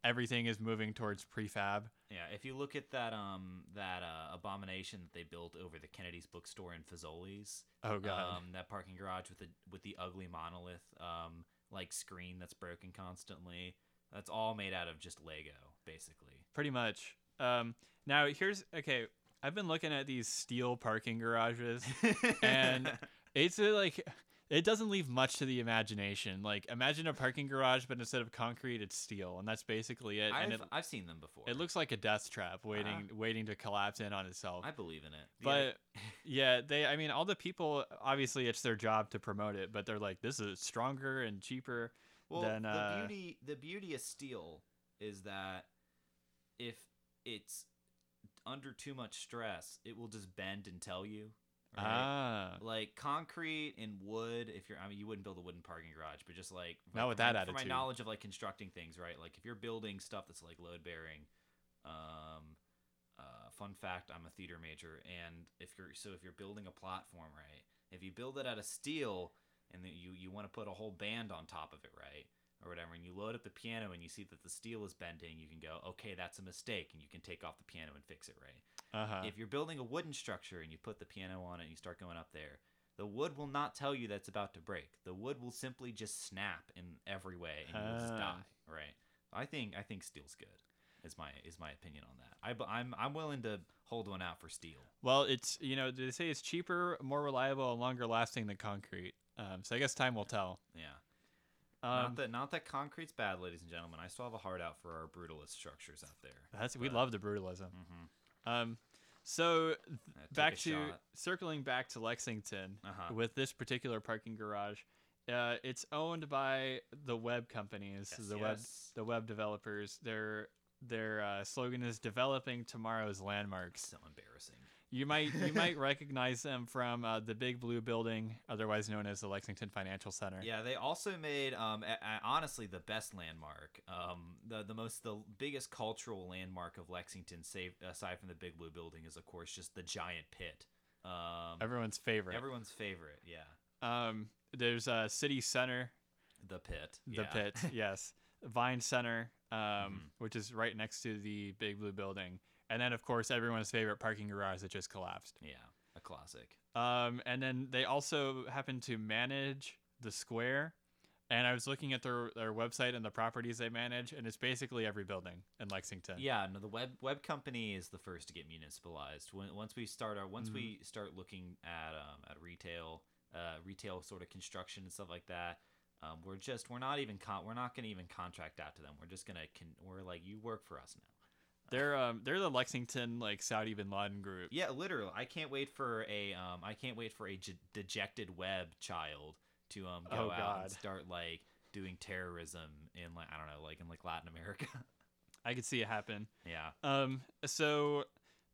Speaker 1: everything is moving towards prefab.
Speaker 2: Yeah, if you look at that um that uh, abomination that they built over the Kennedy's bookstore in Fazoli's,
Speaker 1: Oh god,
Speaker 2: um, that parking garage with the with the ugly monolith um like screen that's broken constantly, that's all made out of just Lego, basically.
Speaker 1: pretty much. Um, now here's okay. I've been looking at these steel parking garages. And it's uh, like it doesn't leave much to the imagination. Like imagine a parking garage, but instead of concrete, it's steel, and that's basically it.
Speaker 2: I've,
Speaker 1: and it,
Speaker 2: I've seen them before.
Speaker 1: it looks like a death trap waiting waiting to collapse in on itself.
Speaker 2: I believe in it.
Speaker 1: But yeah, they. I mean, all the people. Obviously, it's their job to promote it, but they're like, this is stronger and cheaper.
Speaker 2: Well,
Speaker 1: then,
Speaker 2: the
Speaker 1: uh,
Speaker 2: beauty the beauty of steel is that if it's under too much stress, it will just bend and tell you. Right?
Speaker 1: Ah,
Speaker 2: Like concrete and wood, if you're, I mean, you wouldn't build a wooden parking garage, but just like
Speaker 1: Not with that
Speaker 2: my, from my knowledge of like constructing things, right? Like if you're building stuff that's like load bearing, um, uh, fun fact, I'm a theater major, and if you're so if you're building a platform, right? If you build it out of steel, and then you you want to put a whole band on top of it, right? Or whatever, and you load up the piano and you see that the steel is bending, you can go, okay, that's a mistake, and you can take off the piano and fix it, right?
Speaker 1: uh huh.
Speaker 2: If you're building a wooden structure and you put the piano on it and you start going up there, the wood will not tell you that's about to break. The wood will simply just snap in every way and you'll just die. Right. I think I think steel's good. Is my is my opinion on that. I, I'm I'm willing to hold one out for steel.
Speaker 1: Well, it's you know they say it's cheaper, more reliable, and longer lasting than concrete. Um, so I guess time will tell.
Speaker 2: Yeah.
Speaker 1: Um,
Speaker 2: not that not that concrete's bad, ladies and gentlemen. I still have a heart out for our brutalist structures out there.
Speaker 1: that's we
Speaker 2: but-
Speaker 1: love the brutalism.
Speaker 2: Mm-hmm.
Speaker 1: Um, so th- back to
Speaker 2: shot.
Speaker 1: circling back to Lexington
Speaker 2: Uh-huh.
Speaker 1: with this particular parking garage. uh, it's owned by the Webb companies,
Speaker 2: Yes,
Speaker 1: the
Speaker 2: Webb
Speaker 1: the Webb developers. Their their uh, slogan is developing tomorrow's landmarks.
Speaker 2: So embarrassing.
Speaker 1: You might you might recognize them from uh, the Big Blue Building, otherwise known as the Lexington Financial Center.
Speaker 2: Yeah, they also made um a- a- honestly the best landmark. Um the the most the biggest cultural landmark of Lexington save, aside from the Big Blue building is of course just the giant pit. Um
Speaker 1: Everyone's favorite.
Speaker 2: everyone's favorite, yeah.
Speaker 1: um, there's uh, City Center,
Speaker 2: The pit.
Speaker 1: the
Speaker 2: yeah.
Speaker 1: pit, yes, Vine Center, um,
Speaker 2: Mhm.
Speaker 1: which is right next to the Big Blue Building, and then of course everyone's favorite parking garage that just collapsed.
Speaker 2: yeah, a classic.
Speaker 1: Um, and then they also happen to manage the square. And I was looking at their, their website and the properties they manage, and it's basically every building in Lexington.
Speaker 2: Yeah, no, the Webb Webb company is the first to get municipalized. When, once we start our once
Speaker 1: Mm-hmm.
Speaker 2: we start looking at um, at retail, uh, retail sort of construction and stuff like that, um, we're just we're not even con- we're not gonna even contract out to them. We're just gonna con- we're like you work for us now.
Speaker 1: They're um they're the Lexington like Saudi bin Laden group.
Speaker 2: Yeah, literally. I can't wait for a um I can't wait for a j- dejected Webb child to um go
Speaker 1: Oh,
Speaker 2: out
Speaker 1: God.
Speaker 2: and start like doing terrorism in like I don't know like in like Latin America.
Speaker 1: I could see it happen.
Speaker 2: yeah.
Speaker 1: Um, so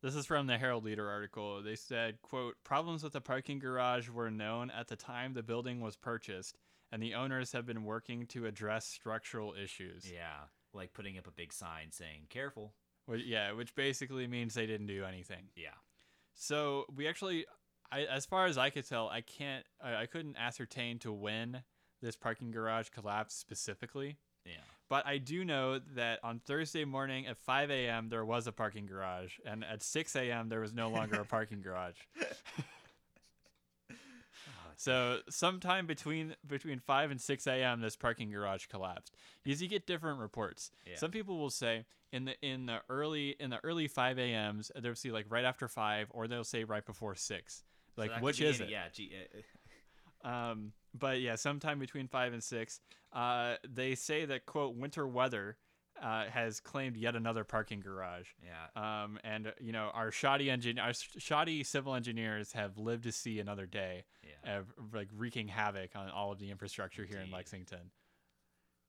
Speaker 1: this is from the Herald Leader article. They said, "quote Problems with the parking garage were known at the time the building was purchased, and the owners have been working to address structural issues."
Speaker 2: Yeah, like putting up a big sign saying "careful."
Speaker 1: Wh- yeah, which basically means they didn't do anything.
Speaker 2: Yeah.
Speaker 1: So we actually, I, as far as I could tell, I can't, I, I couldn't ascertain to when this parking garage collapsed specifically.
Speaker 2: Yeah.
Speaker 1: But I do know that on Thursday morning at 5 a.m. there was a parking garage, and at 6 a.m. there was no longer a parking garage. So sometime between between 5 and 6 a.m. this parking garage collapsed. Because you get different reports.
Speaker 2: Yeah.
Speaker 1: Some people will say in the in the early in the early 5 a.m.s they'll see like right after 5 or they'll say right before 6. Like
Speaker 2: could
Speaker 1: which is
Speaker 2: any-
Speaker 1: it?
Speaker 2: Yeah. G- uh,
Speaker 1: Um, but yeah, sometime between five and six. Uh, they say that quote winter weather uh, has claimed yet another parking garage.
Speaker 2: yeah.
Speaker 1: Um, and you know our shoddy engine, our sh- shoddy civil engineers have lived to see another day,
Speaker 2: Yeah.
Speaker 1: of like wreaking havoc on all of the infrastructure here in Lexington.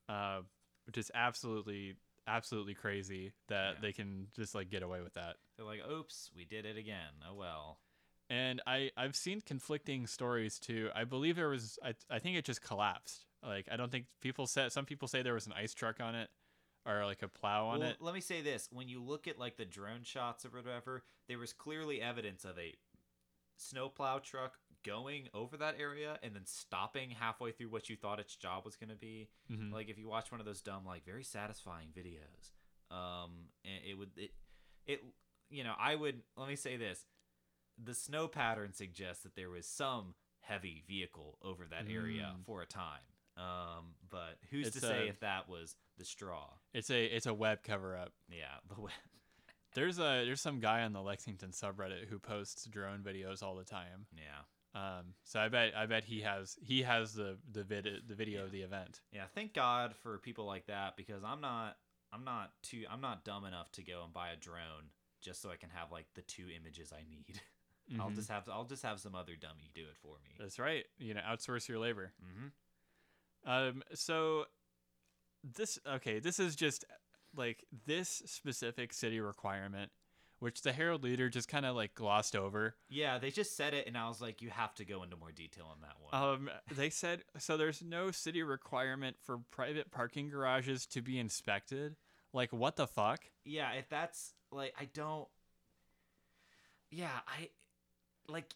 Speaker 1: Uh, which is absolutely, absolutely crazy that
Speaker 2: Yeah.
Speaker 1: they can just like get away with that.
Speaker 2: They're like, "Oops, we did it again." Oh well.
Speaker 1: and I I've seen conflicting stories too. I believe there was I I think it just collapsed. Like I don't think people said some people say there was an ice truck on it or like a plow on
Speaker 2: well,
Speaker 1: it.
Speaker 2: let me say this: when you look at like the drone shots or whatever, there was clearly evidence of a snowplow truck going over that area and then stopping halfway through what you thought its job was going to be.
Speaker 1: Mhm.
Speaker 2: Like if you watch one of those dumb, like very satisfying videos, um, and it would it it you know I would let me say this: the snow pattern suggests that there was some heavy vehicle over that area
Speaker 1: Mm.
Speaker 2: for a time. Um, but who's
Speaker 1: It's
Speaker 2: to say
Speaker 1: a-
Speaker 2: if that was the straw?
Speaker 1: It's a it's a Webb cover up.
Speaker 2: Yeah, the way.
Speaker 1: There's a there's some guy on the Lexington subreddit who posts drone videos all the time.
Speaker 2: Yeah.
Speaker 1: Um, so I bet I bet he has he has the the vid the video of the event.
Speaker 2: Yeah, thank God for people like that because I'm not I'm not too I'm not dumb enough to go and buy a drone just so I can have like the two images I need. I'll
Speaker 1: Mhm.
Speaker 2: just have I'll just have some other dummy do it for me.
Speaker 1: That's right. You know, outsource your labor.
Speaker 2: Mm-hmm.
Speaker 1: Um, so this okay, this is just like this specific city requirement, which the Herald Leader just kind of like glossed over.
Speaker 2: Yeah, they just said it and I was like, you have to go into more detail on that one.
Speaker 1: Um, they said so. There's no city requirement for private parking garages to be inspected. Like what the fuck?
Speaker 2: yeah, if that's like I don't Yeah, I like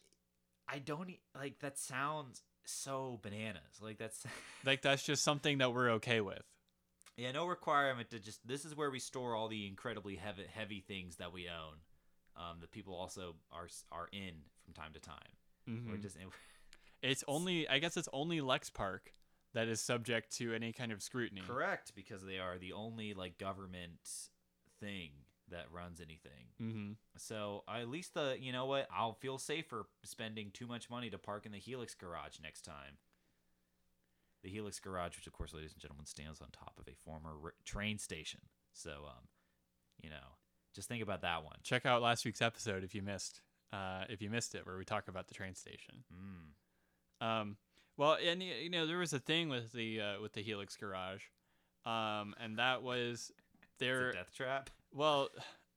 Speaker 2: I don't like that sounds so bananas. Like that's
Speaker 1: Like that's just something that we're okay with.
Speaker 2: Yeah, no requirement to just. This is where we store all the incredibly heavy, heavy things that we own, um, that people also are are in from time to time. We're
Speaker 1: Mhm.
Speaker 2: just
Speaker 1: It's only I guess it's only Lex Park that is subject to any kind of scrutiny.
Speaker 2: correct because they are the only like government thing that runs anything.
Speaker 1: Mm-hmm.
Speaker 2: So at least the you know what I'll feel safer spending too much money to park in the Helix garage next time. The Helix garage, which of course, ladies and gentlemen, stands on top of a former r- train station. So, um, you know, just think about that one.
Speaker 1: Check out last week's episode if you missed uh, if you missed it, where we talk about the train station.
Speaker 2: Mm.
Speaker 1: Um, Well, and you know there was a thing with the uh, with the Helix Garage, um, and that was
Speaker 2: a death trap.
Speaker 1: Well,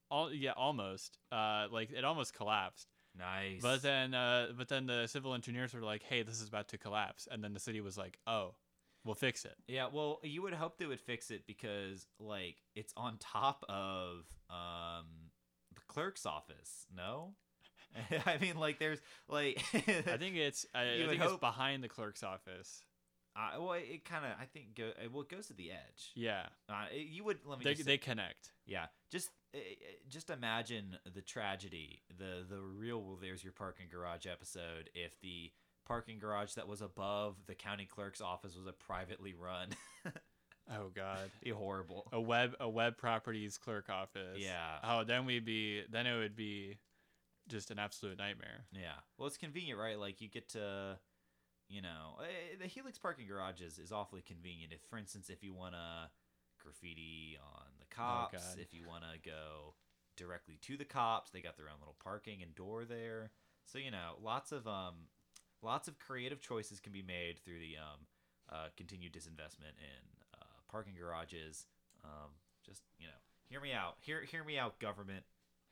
Speaker 1: all yeah, almost. Uh, like it almost collapsed.
Speaker 2: Nice.
Speaker 1: But then, uh, but then the civil engineers were like, "Hey, this is about to collapse," and then the city was like, "Oh, we'll fix it."
Speaker 2: Yeah, well, you would hope they would fix it because like it's on top of um the clerk's office. No, I mean like there's like
Speaker 1: I think it's I, I think it's behind the clerk's office.
Speaker 2: Uh, well it kind of I think go uh, well it goes to the edge.
Speaker 1: Yeah,
Speaker 2: Uh, it- you would let me
Speaker 1: they
Speaker 2: just
Speaker 1: they connect.
Speaker 2: yeah just uh, uh, just imagine the tragedy the the real well there's your parking garage episode if the parking garage that was above the county clerk's office was a privately run
Speaker 1: Oh God,
Speaker 2: be horrible
Speaker 1: a Webb a Webb properties clerk office.
Speaker 2: Yeah.
Speaker 1: Oh, then we'd be then it would be just an absolute nightmare.
Speaker 2: Yeah. Well, it's convenient, right? Like you get to, you know, eh, the Helix parking garages is awfully convenient. If, for instance, if you want to graffiti on the cops,
Speaker 1: God.
Speaker 2: if you want to go directly to the cops, they got their own little parking and door there. So you know, lots of um, lots of creative choices can be made through the um, uh, continued disinvestment in uh, parking garages. Um, just you know, hear me out. Hear hear me out, government.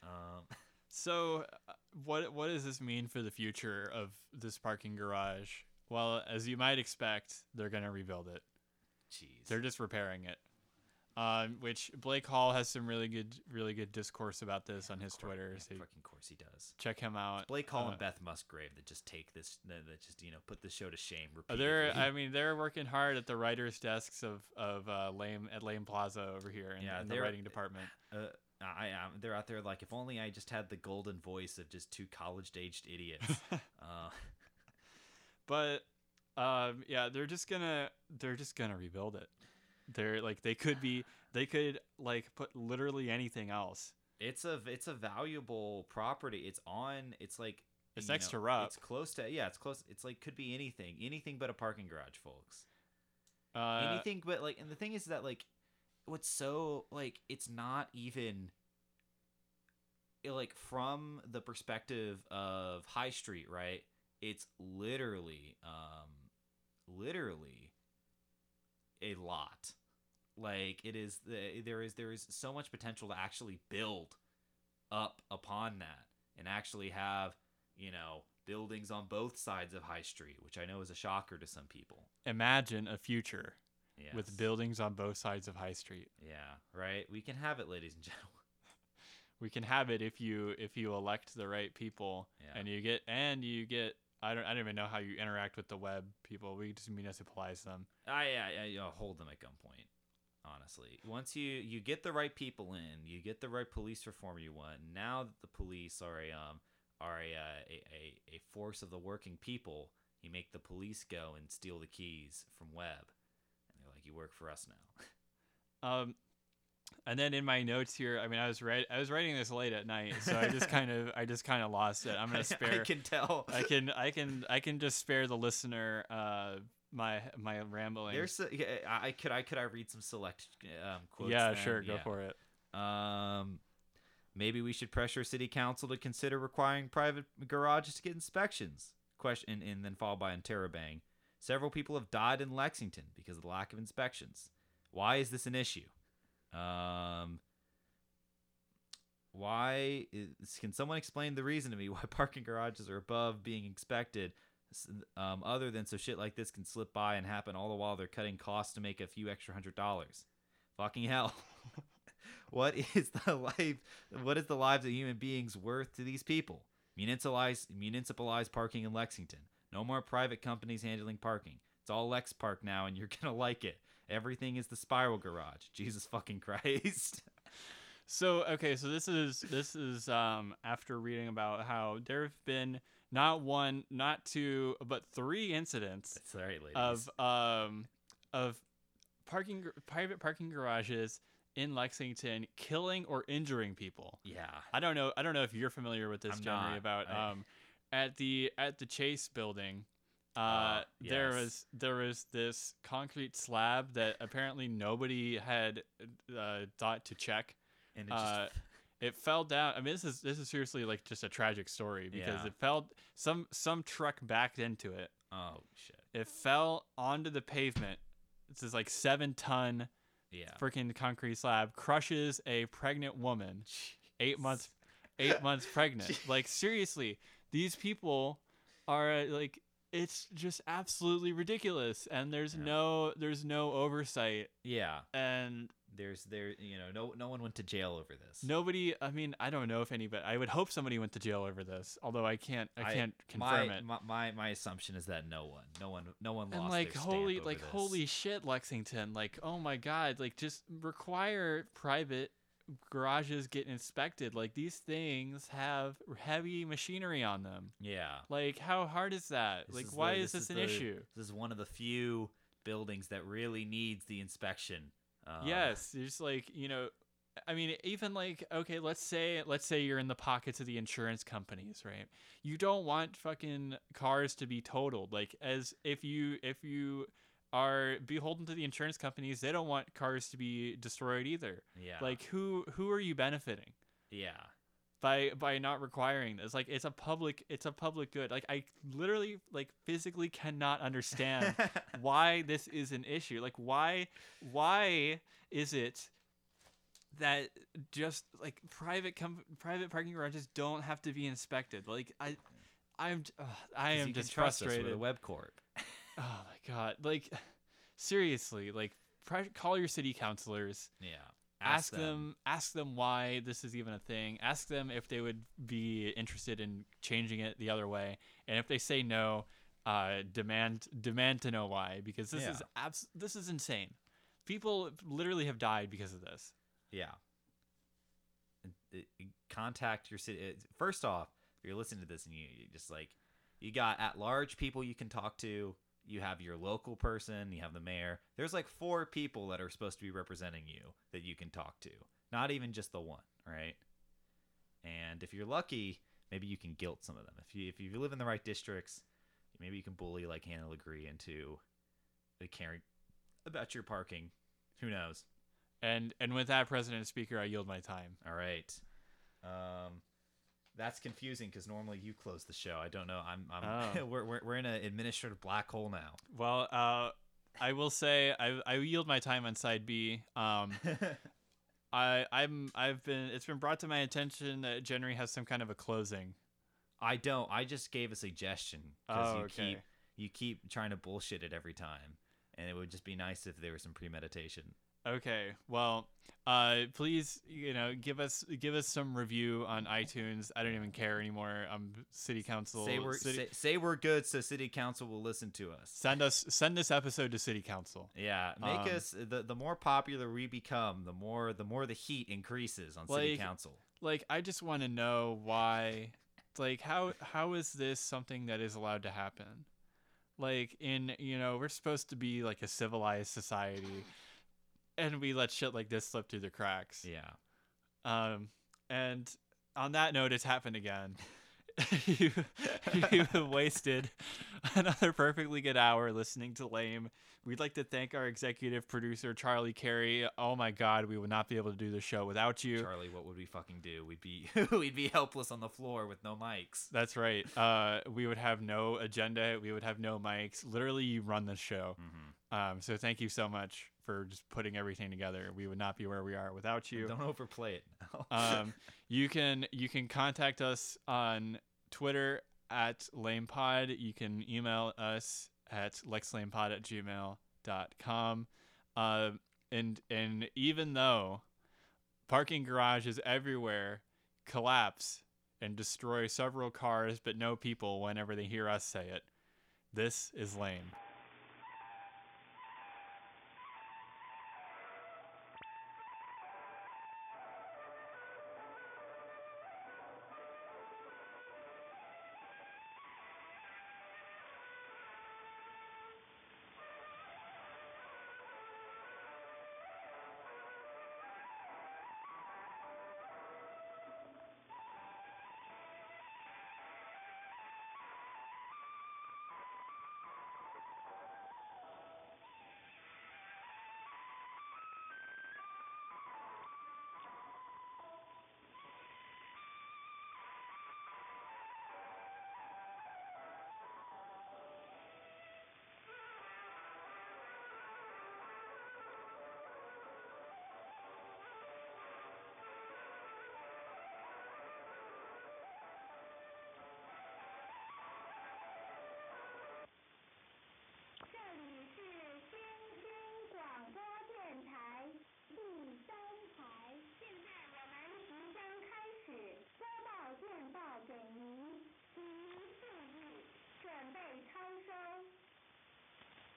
Speaker 2: Um,
Speaker 1: So, uh, what what does this mean for the future of this parking garage? Well, as you might expect, they're gonna rebuild it.
Speaker 2: jeez.
Speaker 1: They're just repairing it. Um, which Blake Hall has some really good, really good discourse about this on his Twitter.
Speaker 2: yeah,
Speaker 1: So
Speaker 2: fucking course he does.
Speaker 1: check him out.
Speaker 2: Blake Hall
Speaker 1: Uh,
Speaker 2: and Beth Musgrave that just take this that just you know put the show to shame
Speaker 1: Uh,
Speaker 2: repeatedly.
Speaker 1: They're, I mean, they're working hard at the writers' desks of of uh, Lame at Lame Plaza over here in,
Speaker 2: Yeah,
Speaker 1: in the writing department.
Speaker 2: uh, I am. They're out there like if only I just had the golden voice of just two college-aged idiots.
Speaker 1: But um, yeah, they're just gonna they're just gonna rebuild it. They're like they could be they could like put literally anything else.
Speaker 2: it's a it's a valuable property. It's on. It's like
Speaker 1: It's next
Speaker 2: know,
Speaker 1: to Rupp.
Speaker 2: It's close to yeah. It's close. It's like could be anything. Anything but a parking garage, folks.
Speaker 1: Uh,
Speaker 2: anything but like and the thing is that like what's so like it's not even like from the perspective of high street right it's literally um literally a lot like it is the, there is there is so much potential to actually build up upon that and actually have you know buildings on both sides of high street which i know is a shocker to some people
Speaker 1: imagine a future
Speaker 2: yes.
Speaker 1: with buildings on both sides of High Street.
Speaker 2: Yeah, right. We can have it, ladies and gentlemen.
Speaker 1: We can have it if you if you elect the right people
Speaker 2: Yeah.
Speaker 1: and you get and you get I don't I don't even know how you interact with the Webb people. We just municipalize them.
Speaker 2: I, I, I you know, hold them at gunpoint. Honestly, once you you get the right people in, you get the right police reform you want. Now that the police are a um are a uh, a, a, a force of the working people, you make the police go and steal the keys from Webb, and they're like, "You work for us now."
Speaker 1: Um, and then in my notes here, I mean, I was write I was writing this late at night, so I just kind of I just kind of lost it. I'm gonna spare.
Speaker 2: I can tell.
Speaker 1: I can I can I can just spare the listener uh my my rambling.
Speaker 2: There's a, yeah, I could I could I read some select um, quotes.
Speaker 1: yeah,
Speaker 2: then?
Speaker 1: sure, go
Speaker 2: Yeah.
Speaker 1: for it.
Speaker 2: Um, maybe we should pressure city council to consider requiring private garages to get inspections. Question, and then followed by interrobang. Several people have died in Lexington because of the lack of inspections. Why is this an issue? Um, why is, can someone explain the reason to me why parking garages are above being expected? Um, other than so shit like this can slip by and happen all the while they're cutting costs to make a few extra hundred dollars. Fucking hell. what is the life what is the lives of human beings worth to these people municipalized municipalized parking in lexington no more private companies handling parking it's all LexPark now and you're gonna like it everything is the spiral garage jesus fucking christ
Speaker 1: So okay, so this is this is um after reading about how there have been not one, not two, but three incidents
Speaker 2: that's right ladies
Speaker 1: of um of parking private parking garages in Lexington killing or injuring people.
Speaker 2: yeah
Speaker 1: I don't know. I don't know if you're familiar with this, Jeremy. About
Speaker 2: I-
Speaker 1: um, at the at the Chase building, uh,
Speaker 2: Ah,
Speaker 1: there was there was this concrete slab that apparently nobody had uh, thought to check.
Speaker 2: and it just
Speaker 1: Uh, it fell down. I mean, this is this is seriously like just a tragic story because
Speaker 2: Yeah.
Speaker 1: it fell. Some some truck backed into it.
Speaker 2: oh shit
Speaker 1: It fell onto the pavement. This is like seven ton
Speaker 2: Yeah.
Speaker 1: freaking concrete slab crushes a pregnant woman, eight months, eight months pregnant. Like seriously, these people are like it's just absolutely ridiculous, and there's
Speaker 2: Yeah.
Speaker 1: no there's no oversight,
Speaker 2: Yeah.
Speaker 1: and
Speaker 2: There's there you know no no one went to jail over this.
Speaker 1: nobody. I mean, I don't know if anybody. I would hope somebody went to jail over this, although I can't I,
Speaker 2: I-
Speaker 1: can't confirm
Speaker 2: my,
Speaker 1: it.
Speaker 2: My, my my assumption is that no one, no one, no one lost
Speaker 1: and like
Speaker 2: their
Speaker 1: holy like
Speaker 2: this.
Speaker 1: holy shit lexington like oh my god like just require private garages get inspected like these things have heavy machinery on them
Speaker 2: Yeah.
Speaker 1: like how hard is that
Speaker 2: This
Speaker 1: like
Speaker 2: is
Speaker 1: why
Speaker 2: the-
Speaker 1: is this, an
Speaker 2: the-
Speaker 1: issue
Speaker 2: This is one of the few buildings that really needs the inspection. Uh,
Speaker 1: yes there's like you know i mean even like okay let's say let's say you're in the pockets of the insurance companies right you don't want fucking cars to be totaled like as if you if you are beholden to the insurance companies they don't want cars to be destroyed either.
Speaker 2: Yeah.
Speaker 1: like who who are you benefiting?
Speaker 2: Yeah.
Speaker 1: by by not requiring this. Like it's a public it's a public good. Like i literally like physically cannot understand why this is an issue. Like why why is it that just like private com- private parking garages don't have to be inspected? Like i i'm ugh, i am just
Speaker 2: trust us,
Speaker 1: frustrated.
Speaker 2: the Webb Corp.
Speaker 1: oh my god like seriously like call your city councilors
Speaker 2: Yeah.
Speaker 1: ask, them. ask them why this is even a thing ask them if they would be interested in changing it the other way and if they say no uh, demand demand to know why because this is abs- this is insane people literally have died because of this
Speaker 2: Yeah. Contact your city. First off, if you're listening to this and you, you just like, you got at large people you can talk to. You have your local person. You have the mayor. There's like four people that are supposed to be representing you that you can talk to. Not even just the one, right? And if you're lucky, maybe you can guilt some of them. If you if you live in the right districts, maybe you can bully like Hannah LeGris into caring about your parking. Who knows?
Speaker 1: and and with that president and speaker i yield my time
Speaker 2: All right. Um, that's confusing because normally you close the show. I don't know. I'm. I'm
Speaker 1: Oh.
Speaker 2: we're, we're we're in an administrative black hole now.
Speaker 1: well uh i will say i i yield my time on side b um I, I'm I've been it's been brought to my attention that January has some kind of a closing.
Speaker 2: I don't. I just gave a suggestion because
Speaker 1: Oh,
Speaker 2: you
Speaker 1: okay.
Speaker 2: keep you keep trying to bullshit it every time, and it would just be nice if there was some premeditation.
Speaker 1: Okay. Well, uh, please, you know, give us give us some review on iTunes. I don't even care anymore. I'm city council.
Speaker 2: say we're
Speaker 1: city,
Speaker 2: say, say we're good, so city council will listen to us.
Speaker 1: send us send this episode to city council.
Speaker 2: Yeah, make
Speaker 1: Um,
Speaker 2: us the the more popular we become, the more the more the heat increases on city council.
Speaker 1: Like, I just want to know why. Like, how how is this something that is allowed to happen? Like, in you know, we're supposed to be like a civilized society, and we let shit like this slip through the cracks.
Speaker 2: Yeah.
Speaker 1: Um, and on that note, it's happened again. you, you have wasted another perfectly good hour listening to Lame. We'd like to thank our executive producer, Charlie Carey. Oh my God, we would not be able to do the show without you.
Speaker 2: Charlie, what would we fucking do? We'd be we'd be helpless on the floor with no mics.
Speaker 1: That's right. Uh, we would have no agenda. We would have no mics. Literally, you run the show.
Speaker 2: Mm-hmm.
Speaker 1: Um, so thank you so much for just putting everything together. We would not be where we are without you.
Speaker 2: Don't overplay it.
Speaker 1: um, you can you can contact us on Twitter at lamepod. You can email us at lexlamepod at gmail.com. Uh, and and even though parking garages everywhere collapse and destroy several cars but no people whenever they hear us say it, this is lame.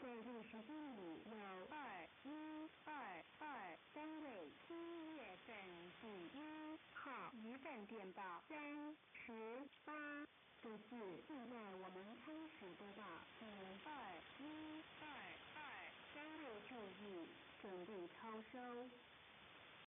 Speaker 4: 六十公里有二一二二三位七月份第一号一份电报三十八。这次现在我们开始播报，请二一二二三位注意，准备超收。